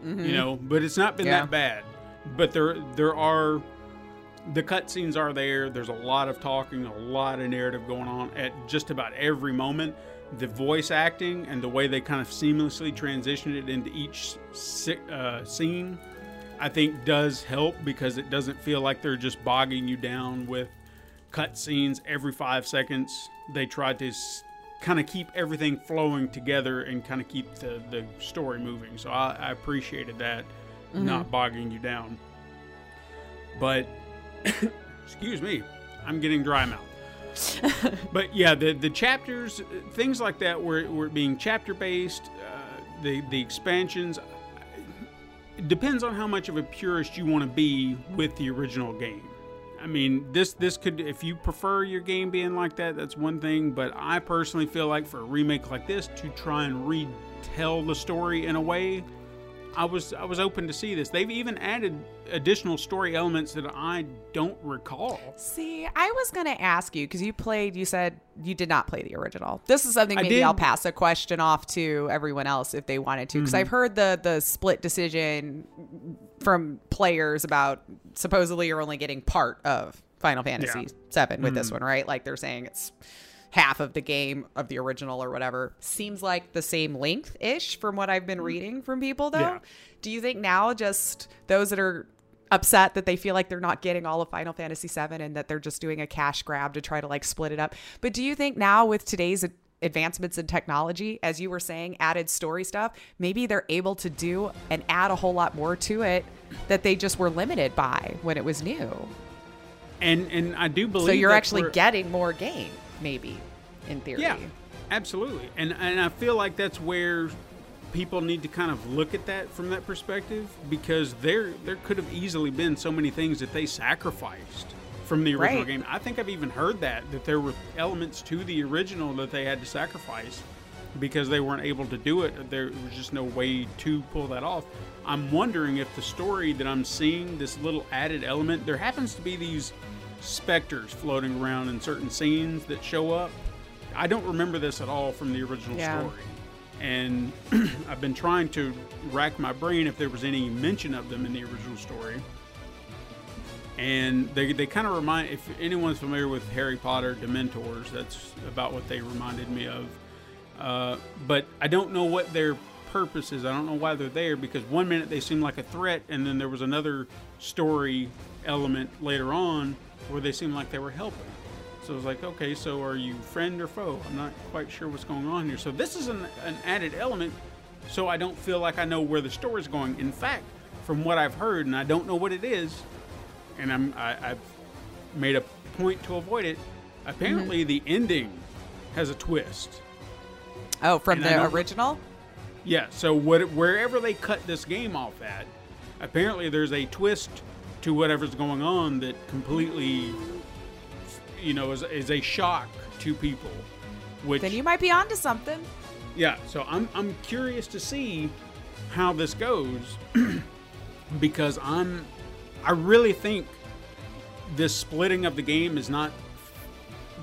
you mm-hmm. know. But it's not been Yeah. that bad. But there there are the cutscenes are there. There's a lot of talking, a lot of narrative going on at just about every moment. The voice acting and the way they kind of seamlessly transition it into each uh, scene, I think does help because it doesn't feel like they're just bogging you down with cutscenes every five seconds. They tried to kind of keep everything flowing together and kind of keep the, the story moving. So I, I appreciated that, not bogging you down. But excuse me, I'm getting dry mouth. but yeah, the the chapters, things like that, were were being chapter based. Uh, the the expansions. It depends on how much of a purist you want to be with the original game. I mean, this this could if you prefer your game being like that, that's one thing. But I personally feel like for a remake like this, to try and retell the story in a way, I was I was open to see this. They've even added additional story elements that I don't recall. See, I was going to ask you because you played, you said you did not play the original. This is something maybe. I'll pass a question off to everyone else if they wanted to. Because Mm-hmm. I've heard the, the split decision from players about supposedly you're only getting part of Final Fantasy Yeah. VII with Mm. this one, right? Like they're saying it's half of the game of the original or whatever. Seems like the same length ish from what I've been reading from people, though. Mm. Yeah. Do you think now just those that are upset that they feel like they're not getting all of Final Fantasy VII and that they're just doing a cash grab to try to like split it up? But do you think now with today's advancements in technology, as you were saying, added story stuff, maybe they're able to do and add a whole lot more to it that they just were limited by when it was new? And and I do believe So you're actually getting more game, maybe, in theory. Yeah, absolutely. And and I feel like that's where people need to kind of look at that from that perspective because there there could have easily been so many things that they sacrificed from the original Right. game. I think I've even heard that that there were elements to the original that they had to sacrifice because they weren't able to do it. There was just no way to pull that off. I'm wondering if the story that I'm seeing, this little added element, there happens to be these specters floating around in certain scenes that show up. I don't remember this at all from the original Yeah. story. And I've been trying to rack my brain if there was any mention of them in the original story. And they, they kind of remind, if anyone's familiar with Harry Potter Dementors, that's about what they reminded me of. Uh, but I don't know what their purpose is. I don't know why they're there because one minute they seem like a threat, and then there was another story element later on where they seemed like they were helping. So I was like, okay, so are you friend or foe? I'm not quite sure what's going on here. So this is an, an added element, so I don't feel like I know where the story's going. In fact, from what I've heard, and I don't know what it is, and I'm I, I've made a point to avoid it. Apparently, mm-hmm. the ending has a twist. Oh, from And the original? Yeah, so what, wherever they cut this game off at, apparently there's a twist to whatever's going on that completely, you know, is, is a shock to people. Which Then you might be onto something. yeah, so I'm I'm curious to see how this goes because I'm I really think this splitting of the game is not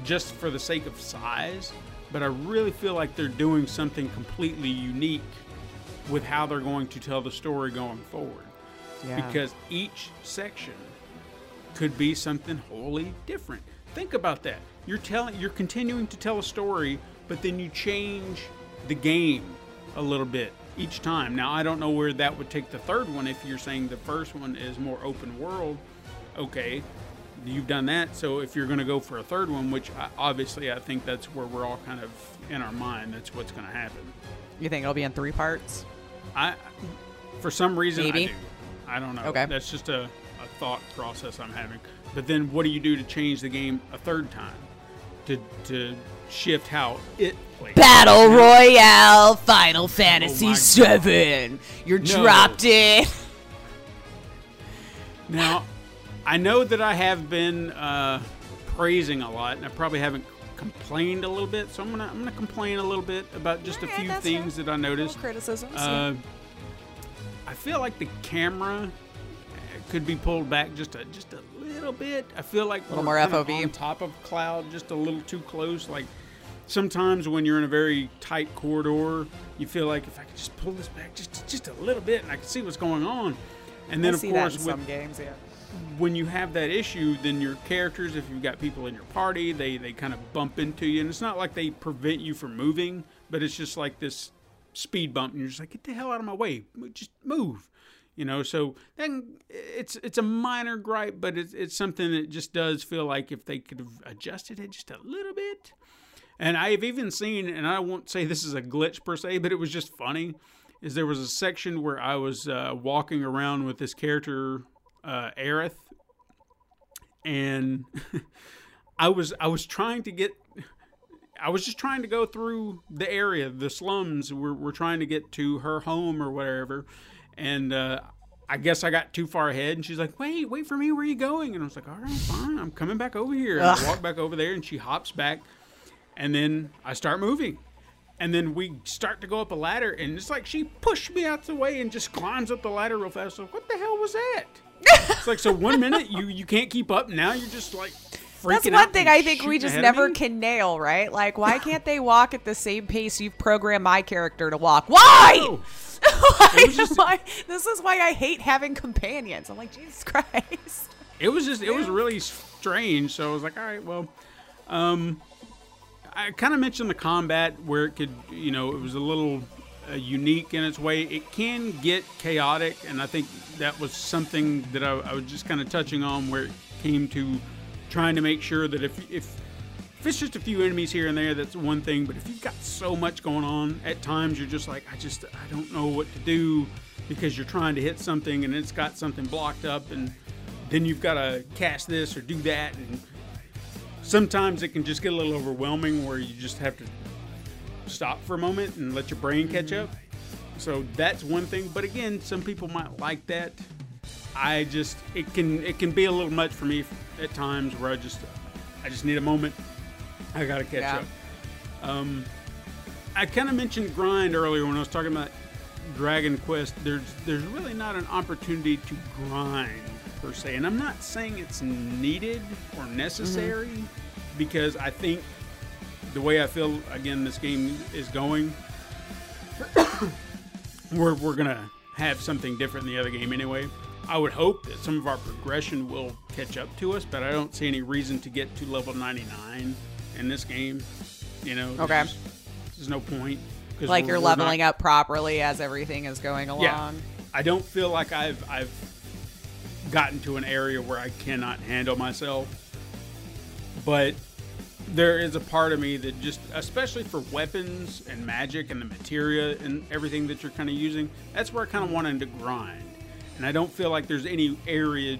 just for the sake of size, but I really feel like they're doing something completely unique with how they're going to tell the story going forward. Yeah. Because each section could be something wholly different. Think about that. You're telling you're continuing to tell a story, but then you change the game a little bit each time. Now, I don't know where that would take the third one if you're saying the first one is more open world. Okay, you've done that. So if you're going to go for a third one, which I, obviously I think that's where we're all kind of in our mind, that's what's going to happen. You think it'll be in three parts? I, for some reason, Maybe. I do. I don't know. Okay. That's just a, a thought process I'm having. But then, what do you do to change the game a third time? To to shift how it plays. Battle Royale Final Fantasy my VII. You're No. dropped in. Now, I know that I have been uh, praising a lot, and I probably haven't complained a little bit. So I'm gonna I'm gonna complain a little bit about just a few things fair. that I noticed. criticisms. Uh, I feel like the camera uh, could be pulled back just a just a little bit. I feel like a Little more FOV. on top of cloud, just a little too close. Like sometimes when you're in a very tight corridor, you feel like if I could just pull this back just just a little bit, and I can see what's going on. And then I of course with some games, yeah. when you have that issue, then your characters, if you've got people in your party, they they kind of bump into you, and it's not like they prevent you from moving, but it's just like this speed bump, and you're just like, get the hell out of my way, just move, you know. So then it's it's a minor gripe, but it's it's something that just does feel like if they could have adjusted it just a little bit. And I've even seen, and I won't say this is a glitch per se, but it was just funny. Is there was a section where I was uh, walking around with this character, uh, Aerith, and I was I was trying to get, I was just trying to go through the area, the slums. We're we're trying to get to her home or whatever, and uh, I guess I got too far ahead. And she's like, "Wait, wait for me. Where are you going?" And I was like, "All right, fine. I'm coming back over here." And I walk back over there, and she hops back and then I start moving. And then we start to go up a ladder, and it's like she pushed me out the way and just climbs up the ladder real fast. So what the hell was that? it's like so one minute you you can't keep up, now you're just like That's one thing I think we just never can nail, right? Like, why can't they walk at the same pace you've programmed my character to walk? Why? No. why, just- why- This is why I hate having companions. I'm like, Jesus Christ. It was just it was really strange. So I was like, all right, well, um, I kind of mentioned the combat where it could, you know, it was a little uh, unique in its way. It can get chaotic, and I think that was something that I, I was just kind of touching on where it came to trying to make sure that if if if it's just a few enemies here and there, that's one thing. But if you've got so much going on, at times you're just like, I just I don't know what to do because you're trying to hit something and it's got something blocked up, and then you've got to cast this or do that, and sometimes it can just get a little overwhelming where you just have to stop for a moment and let your brain catch mm-hmm. up. So that's one thing. But again, some people might like that. I just it can it can be a little much for me at times where I just I just need a moment. I gotta catch Yeah. up. Um, I kind of mentioned grind earlier when I was talking about Dragon Quest. There's there's really not an opportunity to grind per se, and I'm not saying it's needed or necessary because I think the way I feel again this game is going, we're we're gonna have something different in the other game anyway. I would hope that some of our progression will catch up to us, but I don't see any reason to get to level 99 in this game. You know, there's Okay. there's no point. Like you're we're not- leveling up properly as everything is going along. yeah. I don't feel like I've I've gotten to an area where I cannot handle myself. But there is a part of me that just especially for weapons and magic and the materia and everything that you're kind of using, that's where I kind of wanted to grind. And I don't feel like there's any area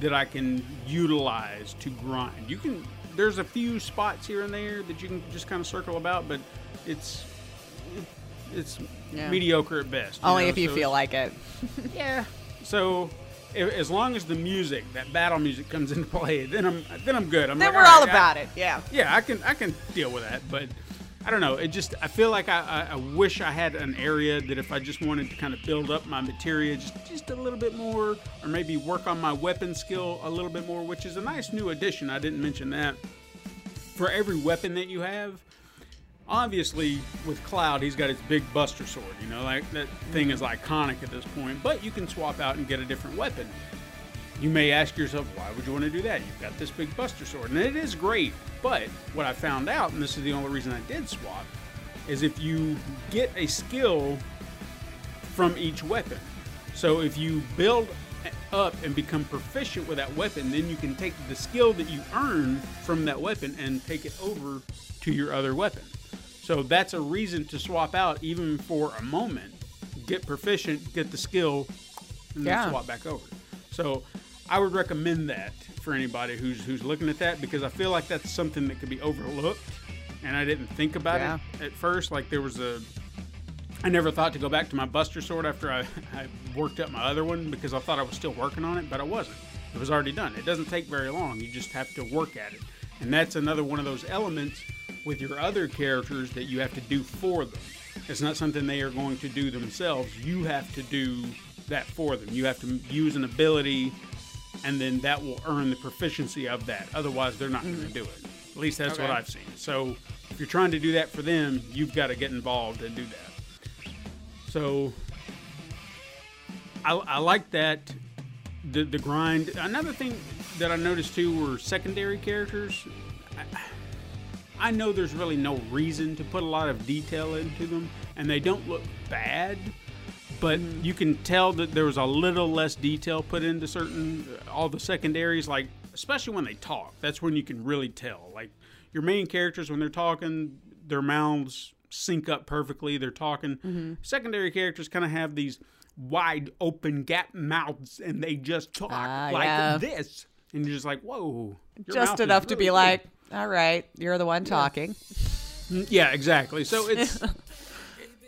that I can utilize to grind. You can there's a few spots here and there that you can just kind of circle about, but it's it's Yeah. mediocre at best. Only know? if you So feel like it. yeah. So if, as long as the music, that battle music, comes into play, then I'm then I'm good. I'm Then like, we're all all right, I- about it. Yeah. yeah, I can I can deal with that, but I don't know. It just I feel like I, I, I wish I had an area that if I just wanted to kind of build up my materia just just a little bit more, or maybe work on my weapon skill a little bit more, which is a nice new addition. I didn't mention that. For every weapon that you have, obviously with Cloud, he's got his big Buster Sword. You know, like that thing is iconic at this point. But you can swap out and get a different weapon. You may ask yourself, why would you want to do that? You've got this big Buster Sword, and it is great. But what I found out, and this is the only reason I did swap, is if you get a skill from each weapon. So if you build up and become proficient with that weapon, then you can take the skill that you earn from that weapon and take it over to your other weapon. So that's a reason to swap out even for a moment. Get proficient, get the skill, and then swap back over. So I would recommend that for anybody who's who's looking at that because I feel like that's something that could be overlooked, and I didn't think about Yeah. it at first. Like there was a I never thought to go back to my Buster Sword after I, I worked up my other one because I thought I was still working on it, but I wasn't. It was already done. It doesn't take very long. You just have to work at it. And that's another one of those elements with your other characters that you have to do for them. It's not something they are going to do themselves. You have to do that for them. You have to use an ability, and then that will earn the proficiency of that. Otherwise, they're not going to mm. do it. At least that's what I've seen. So if you're trying to do that for them, you've got to get involved and do that. So I, I like that the the grind. Another thing that I noticed too were secondary characters. I, I know there's really no reason to put a lot of detail into them, and they don't look bad. But mm-hmm. you can tell that there was a little less detail put into certain uh, all the secondaries, like especially when they talk. That's when you can really tell. Like your main characters when they're talking, their mouths sync up perfectly. They're talking. Mm-hmm. Secondary characters kind of have these wide open gap mouths, and they just talk Ah, like yeah. this, and you're just like, whoa. Just enough to be big. like, all right, you're the one talking. Mm, yeah, exactly. So it's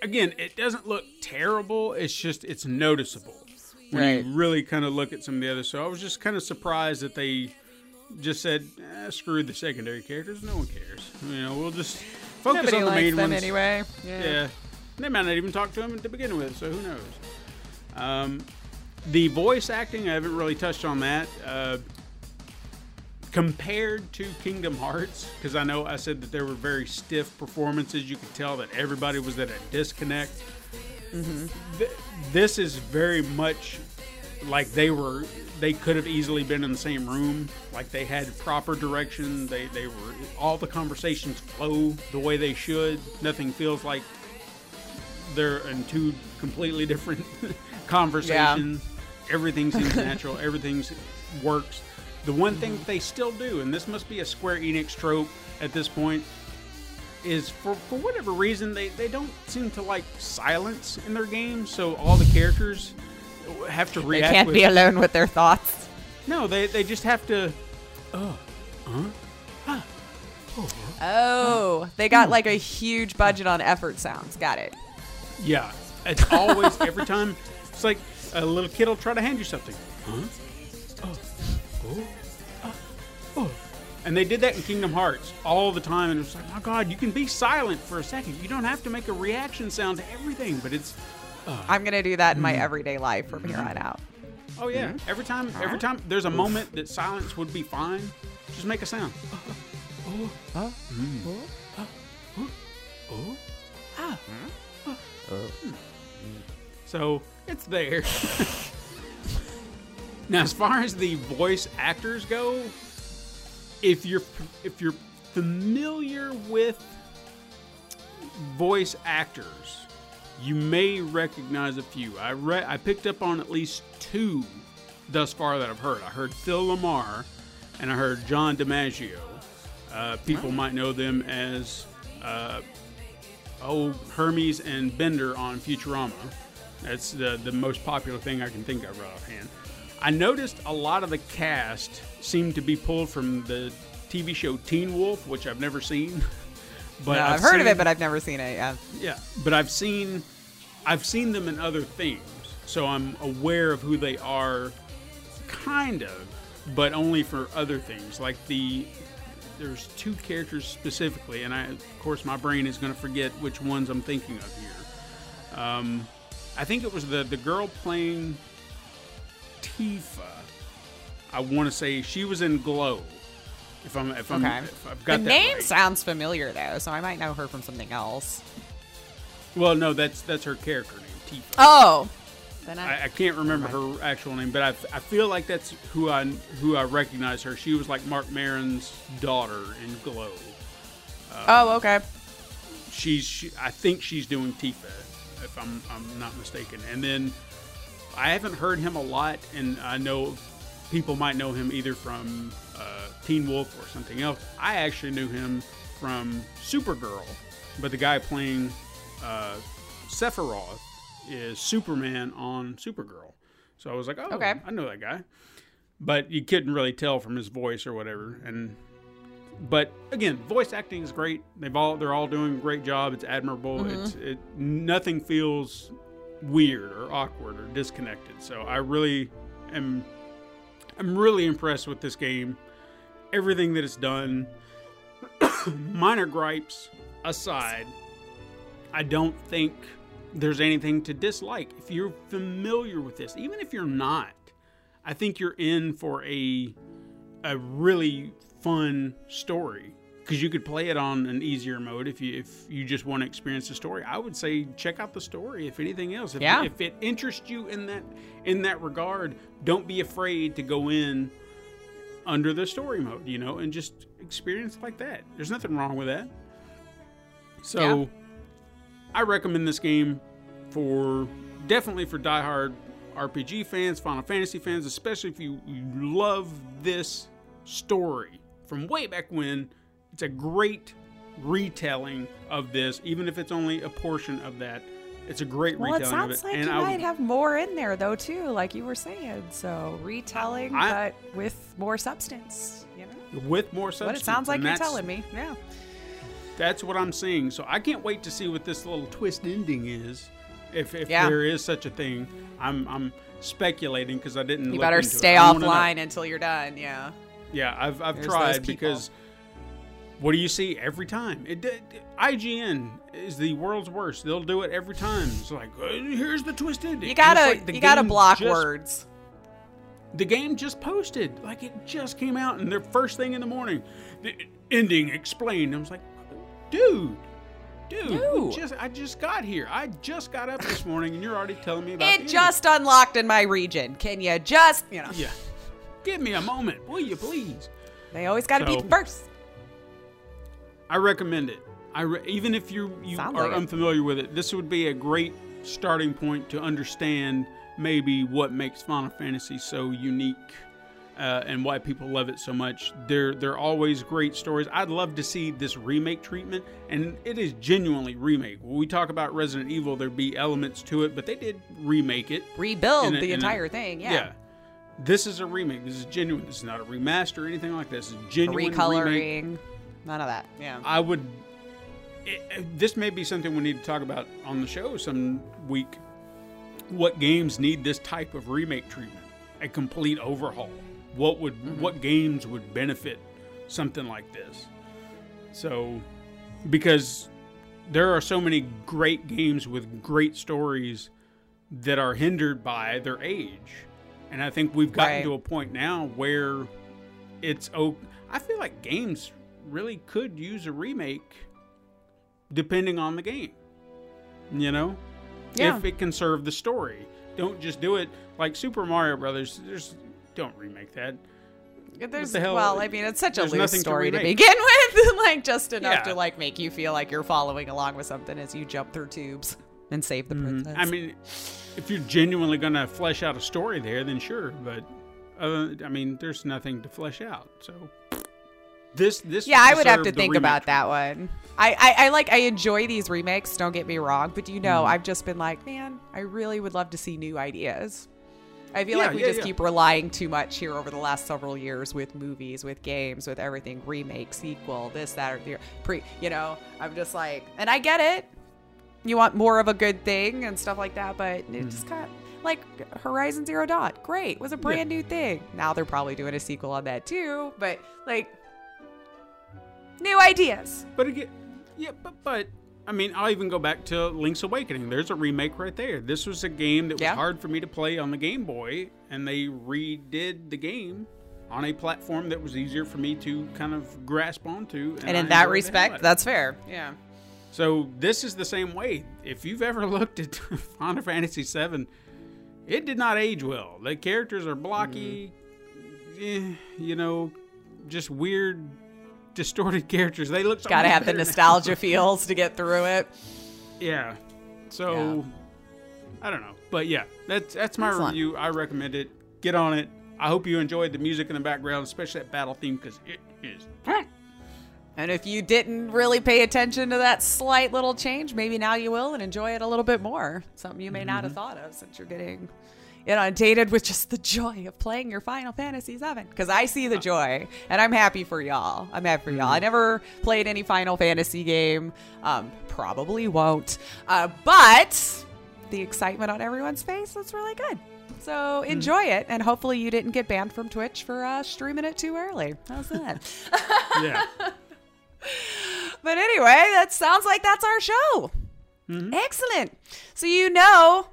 again, it doesn't look terrible. It's just it's noticeable when Right. you really kind of look at some of the others. So I was just kind of surprised that they just said, eh, "Screw the secondary characters. No one cares. You know, we'll just focus Nobody on the likes main them ones." anyway. Yeah. They might not even talk to them to begin with, so who knows? Um, the voice acting, I haven't really touched on that. Uh, compared to Kingdom Hearts, because I know I said that there were very stiff performances, you could tell that everybody was at a disconnect. Mm-hmm. Th- this is very much like they were they could have easily been in the same room. Like they had proper direction. They they were all the conversations flow the way they should. Nothing feels like they're in two completely different conversations. Everything seems natural. Everything works the one thing they still do and this must be a square enix trope at this point is for, for whatever reason they, they don't seem to like silence in their games so all the characters have to react. They can't with, be alone with their thoughts. no they, they just have to uh, uh, Oh, they got like a huge budget on effort sounds. Got it. yeah it's always every time it's like a little kid will try to hand you something huh oh oh oh, oh. Oh. and they did that in kingdom hearts all the time and it's like my god you can be silent for a second. You don't have to make a reaction sound to everything but it's uh. I'm gonna do that in Mm. my everyday life from here on out. Oh yeah. Mm-hmm. Every time, every uh-huh. time there's a moment that silence would be fine, just make a sound. Uh-huh. Mm. Uh-huh. Mm-hmm. So it's there. now, as far as the voice actors go, if you're if you're familiar with voice actors, you may recognize a few. I re- I picked up on at least two thus far that I've heard. I heard Phil LaMarr, and I heard John DiMaggio. Uh, people might know them as uh, oh Hermes and Bender on Futurama. That's the the most popular thing I can think of right offhand. I noticed a lot of the cast seemed to be pulled from the TV show Teen Wolf, which I've never seen. But No, I've, heard of it, but I've never seen it. Yeah. yeah, but I've seen I've seen them in other things, so I'm aware of who they are kind of, but only for other things. Like the there's two characters specifically, and I of course my brain is going to forget which ones I'm thinking of here. Um, I think it was the the girl playing Tifa. I want to say she was in Glow. If I'm if I'm Okay. if I've The got that name right. sounds familiar though, so I might know her from something else. Well, no, that's that's her character name, Tifa. Oh, then I, I, I can't remember her actual name, but I, I feel like that's who I who I recognize her. She was like Marc Maron's daughter in Glow. oh um, okay. She's she, I think she's doing Tifa, if I'm I'm not mistaken. And then I haven't heard him a lot, and I know people might know him either from uh, Teen Wolf or something else. I actually knew him from Supergirl, but the guy playing uh, Sephiroth is Superman on Supergirl. So I was like, oh, Okay. I know that guy. But you couldn't really tell from his voice or whatever. And but again, voice acting is great. They've all they're all doing a great job. It's admirable. It's it nothing feels weird or awkward or disconnected. So I really am I'm really impressed with this game. Everything that it's done, minor gripes aside, I don't think there's anything to dislike. If you're familiar with this, even if you're not, I think you're in for a a really fun story because you could play it on an easier mode if you if you just want to experience the story. I would say check out the story if anything else. If, Yeah. if it interests you in that in that regard, don't be afraid to go in under the story mode, you know, and just experience like that. There's nothing wrong with that. So Yeah. I recommend this game for definitely for diehard RPG fans, Final Fantasy fans, especially if you, you love this story from way back when. It's a great retelling of this, even if it's only a portion of that. It's a great Well, retelling of sounds it. Sounds like and you I might have more in there though too, like you were saying. So retelling, I- but with more substance. You know with more substance. what it sounds like you're telling me. Yeah. That's what I'm seeing. So I can't wait to see what this little twist ending is, if, if Yeah. there is such a thing. I'm I'm speculating because I didn't. You better stay offline until you're done. Yeah. Yeah, I've I've There's tried because what do you see every time? It, it IGN is the world's worst. They'll do it every time. It's like uh, here's the twist ending. You gotta like you gotta block just- words. The game just posted, like it just came out, and their first thing in the morning, the ending explained. I was like, dude. Dude, Dude. just I just got here. I just got up this morning, and you're already telling me about It ending. just unlocked in my region. Can you just you know? yeah. Give me a moment, will you please? They always got to So- be first. I recommend it. I re- even if you you Sounds are like unfamiliar with it, this would be a great starting point to understand maybe what makes Final Fantasy so unique uh, and why people love it so much. They're they're always great stories. I'd love to see this remake treatment, and it is genuinely remake. When we talk about Resident Evil, there'd be elements to it, but they did remake it. Rebuild a- the in a- entire thing. Yeah. This is a remake. This is genuine. This is not a remaster or anything like this. It's a genuine remake. Recoloring. None of that. Yeah. I would. It, it- this may be something we need to talk about on the show some week. What games need this type of remake treatment? A complete overhaul. What would mm-hmm. what games would benefit something like this? So, because there are so many great games with great stories that are hindered by their age, and I think we've gotten Right. to a point now where it's oh I feel like games really could use a remake depending on the game. You know? Yeah. If it can serve the story. Don't just do it like Super Mario Brothers. There's don't remake that. There's the well, I mean, it's such a loose nothing to story to, begin with, like just enough Yeah. to like make you feel like you're following along with something as you jump through tubes and save the princess. Mm-hmm. I mean, if you're genuinely going to flesh out a story there, then sure. But uh, I mean, there's nothing to flesh out. So this this yeah, I would have to think about that one. I, I, I like I enjoy these remakes. Don't get me wrong, but you Mm-hmm. know, I've just been like, man, I really would love to see new ideas. I feel Yeah, like we yeah, just yeah. keep relying too much here over the last several years with movies, with games, with everything remake, sequel, this, that, or the pre. You know, I'm just like, and I get it. You want more of a good thing and stuff like that, but it Mm-hmm. just got Like Horizon Zero Dawn, great, was a brand new thing. Now they're probably doing a sequel on that too, but like new ideas. But again, yeah, but but I mean, I'll even go back to Link's Awakening. There's a remake right there. This was a game that was Yeah. hard for me to play on the Game Boy, and they redid the game on a platform that was easier for me to kind of grasp onto. And I in that enjoyed the hell respect, out of it. that's fair. Yeah. So this is the same way. If you've ever looked at Final Fantasy VII, it did not age well. The characters are blocky, Mm-hmm. eh, you know, just weird, distorted characters. They look so Got to have the better now. nostalgia feels to get through it. Yeah. So I don't know, but yeah, that's that's my Excellent. review. I recommend it. Get on it. I hope you enjoyed the music in the background, especially that battle theme, because it is. And if you didn't really pay attention to that slight little change, maybe now you will and enjoy it a little bit more. Something you may not mm-hmm. have thought of since you're getting inundated with just the joy of playing your Final Fantasy VII. Because I see the joy, and I'm happy for y'all. I'm happy for y'all. I never played any Final Fantasy game, um, probably won't. Uh, but the excitement on everyone's face, that's really good. So enjoy it, and hopefully you didn't get banned from Twitch for uh, streaming it too early. How's that? Yeah. But anyway, that sounds like that's our show. Excellent. So you know,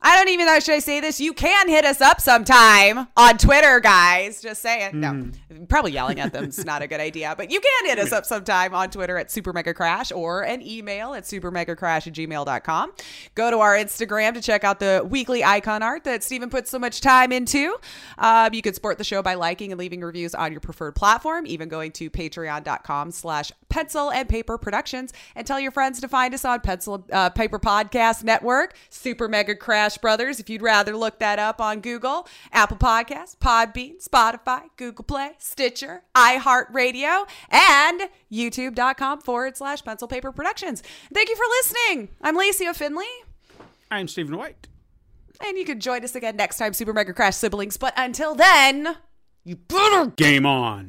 I don't even know should I say this. You can hit us up sometime on Twitter, guys. Just saying. No, hmm. Probably yelling at them is not a good idea. But you can hit us up sometime on Twitter at Super Mega Crash or an email at supermegacrash at gmail.com. Go to our Instagram to check out the weekly icon art that Steven puts so much time into. Um, you can support the show by liking and leaving reviews on your preferred platform, even going to patreon.com slash pencil and paper productions and tell your friends to find us on pencil uh, paper podcast network super mega crash brothers if you'd rather look that up on google apple podcasts podbean spotify google play stitcher iheartradio and youtube.com forward slash pencil paper productions thank you for listening i'm lacey O'Finley. I'm Stephen White. and you can join us again next time super mega crash siblings but until then you better Game on.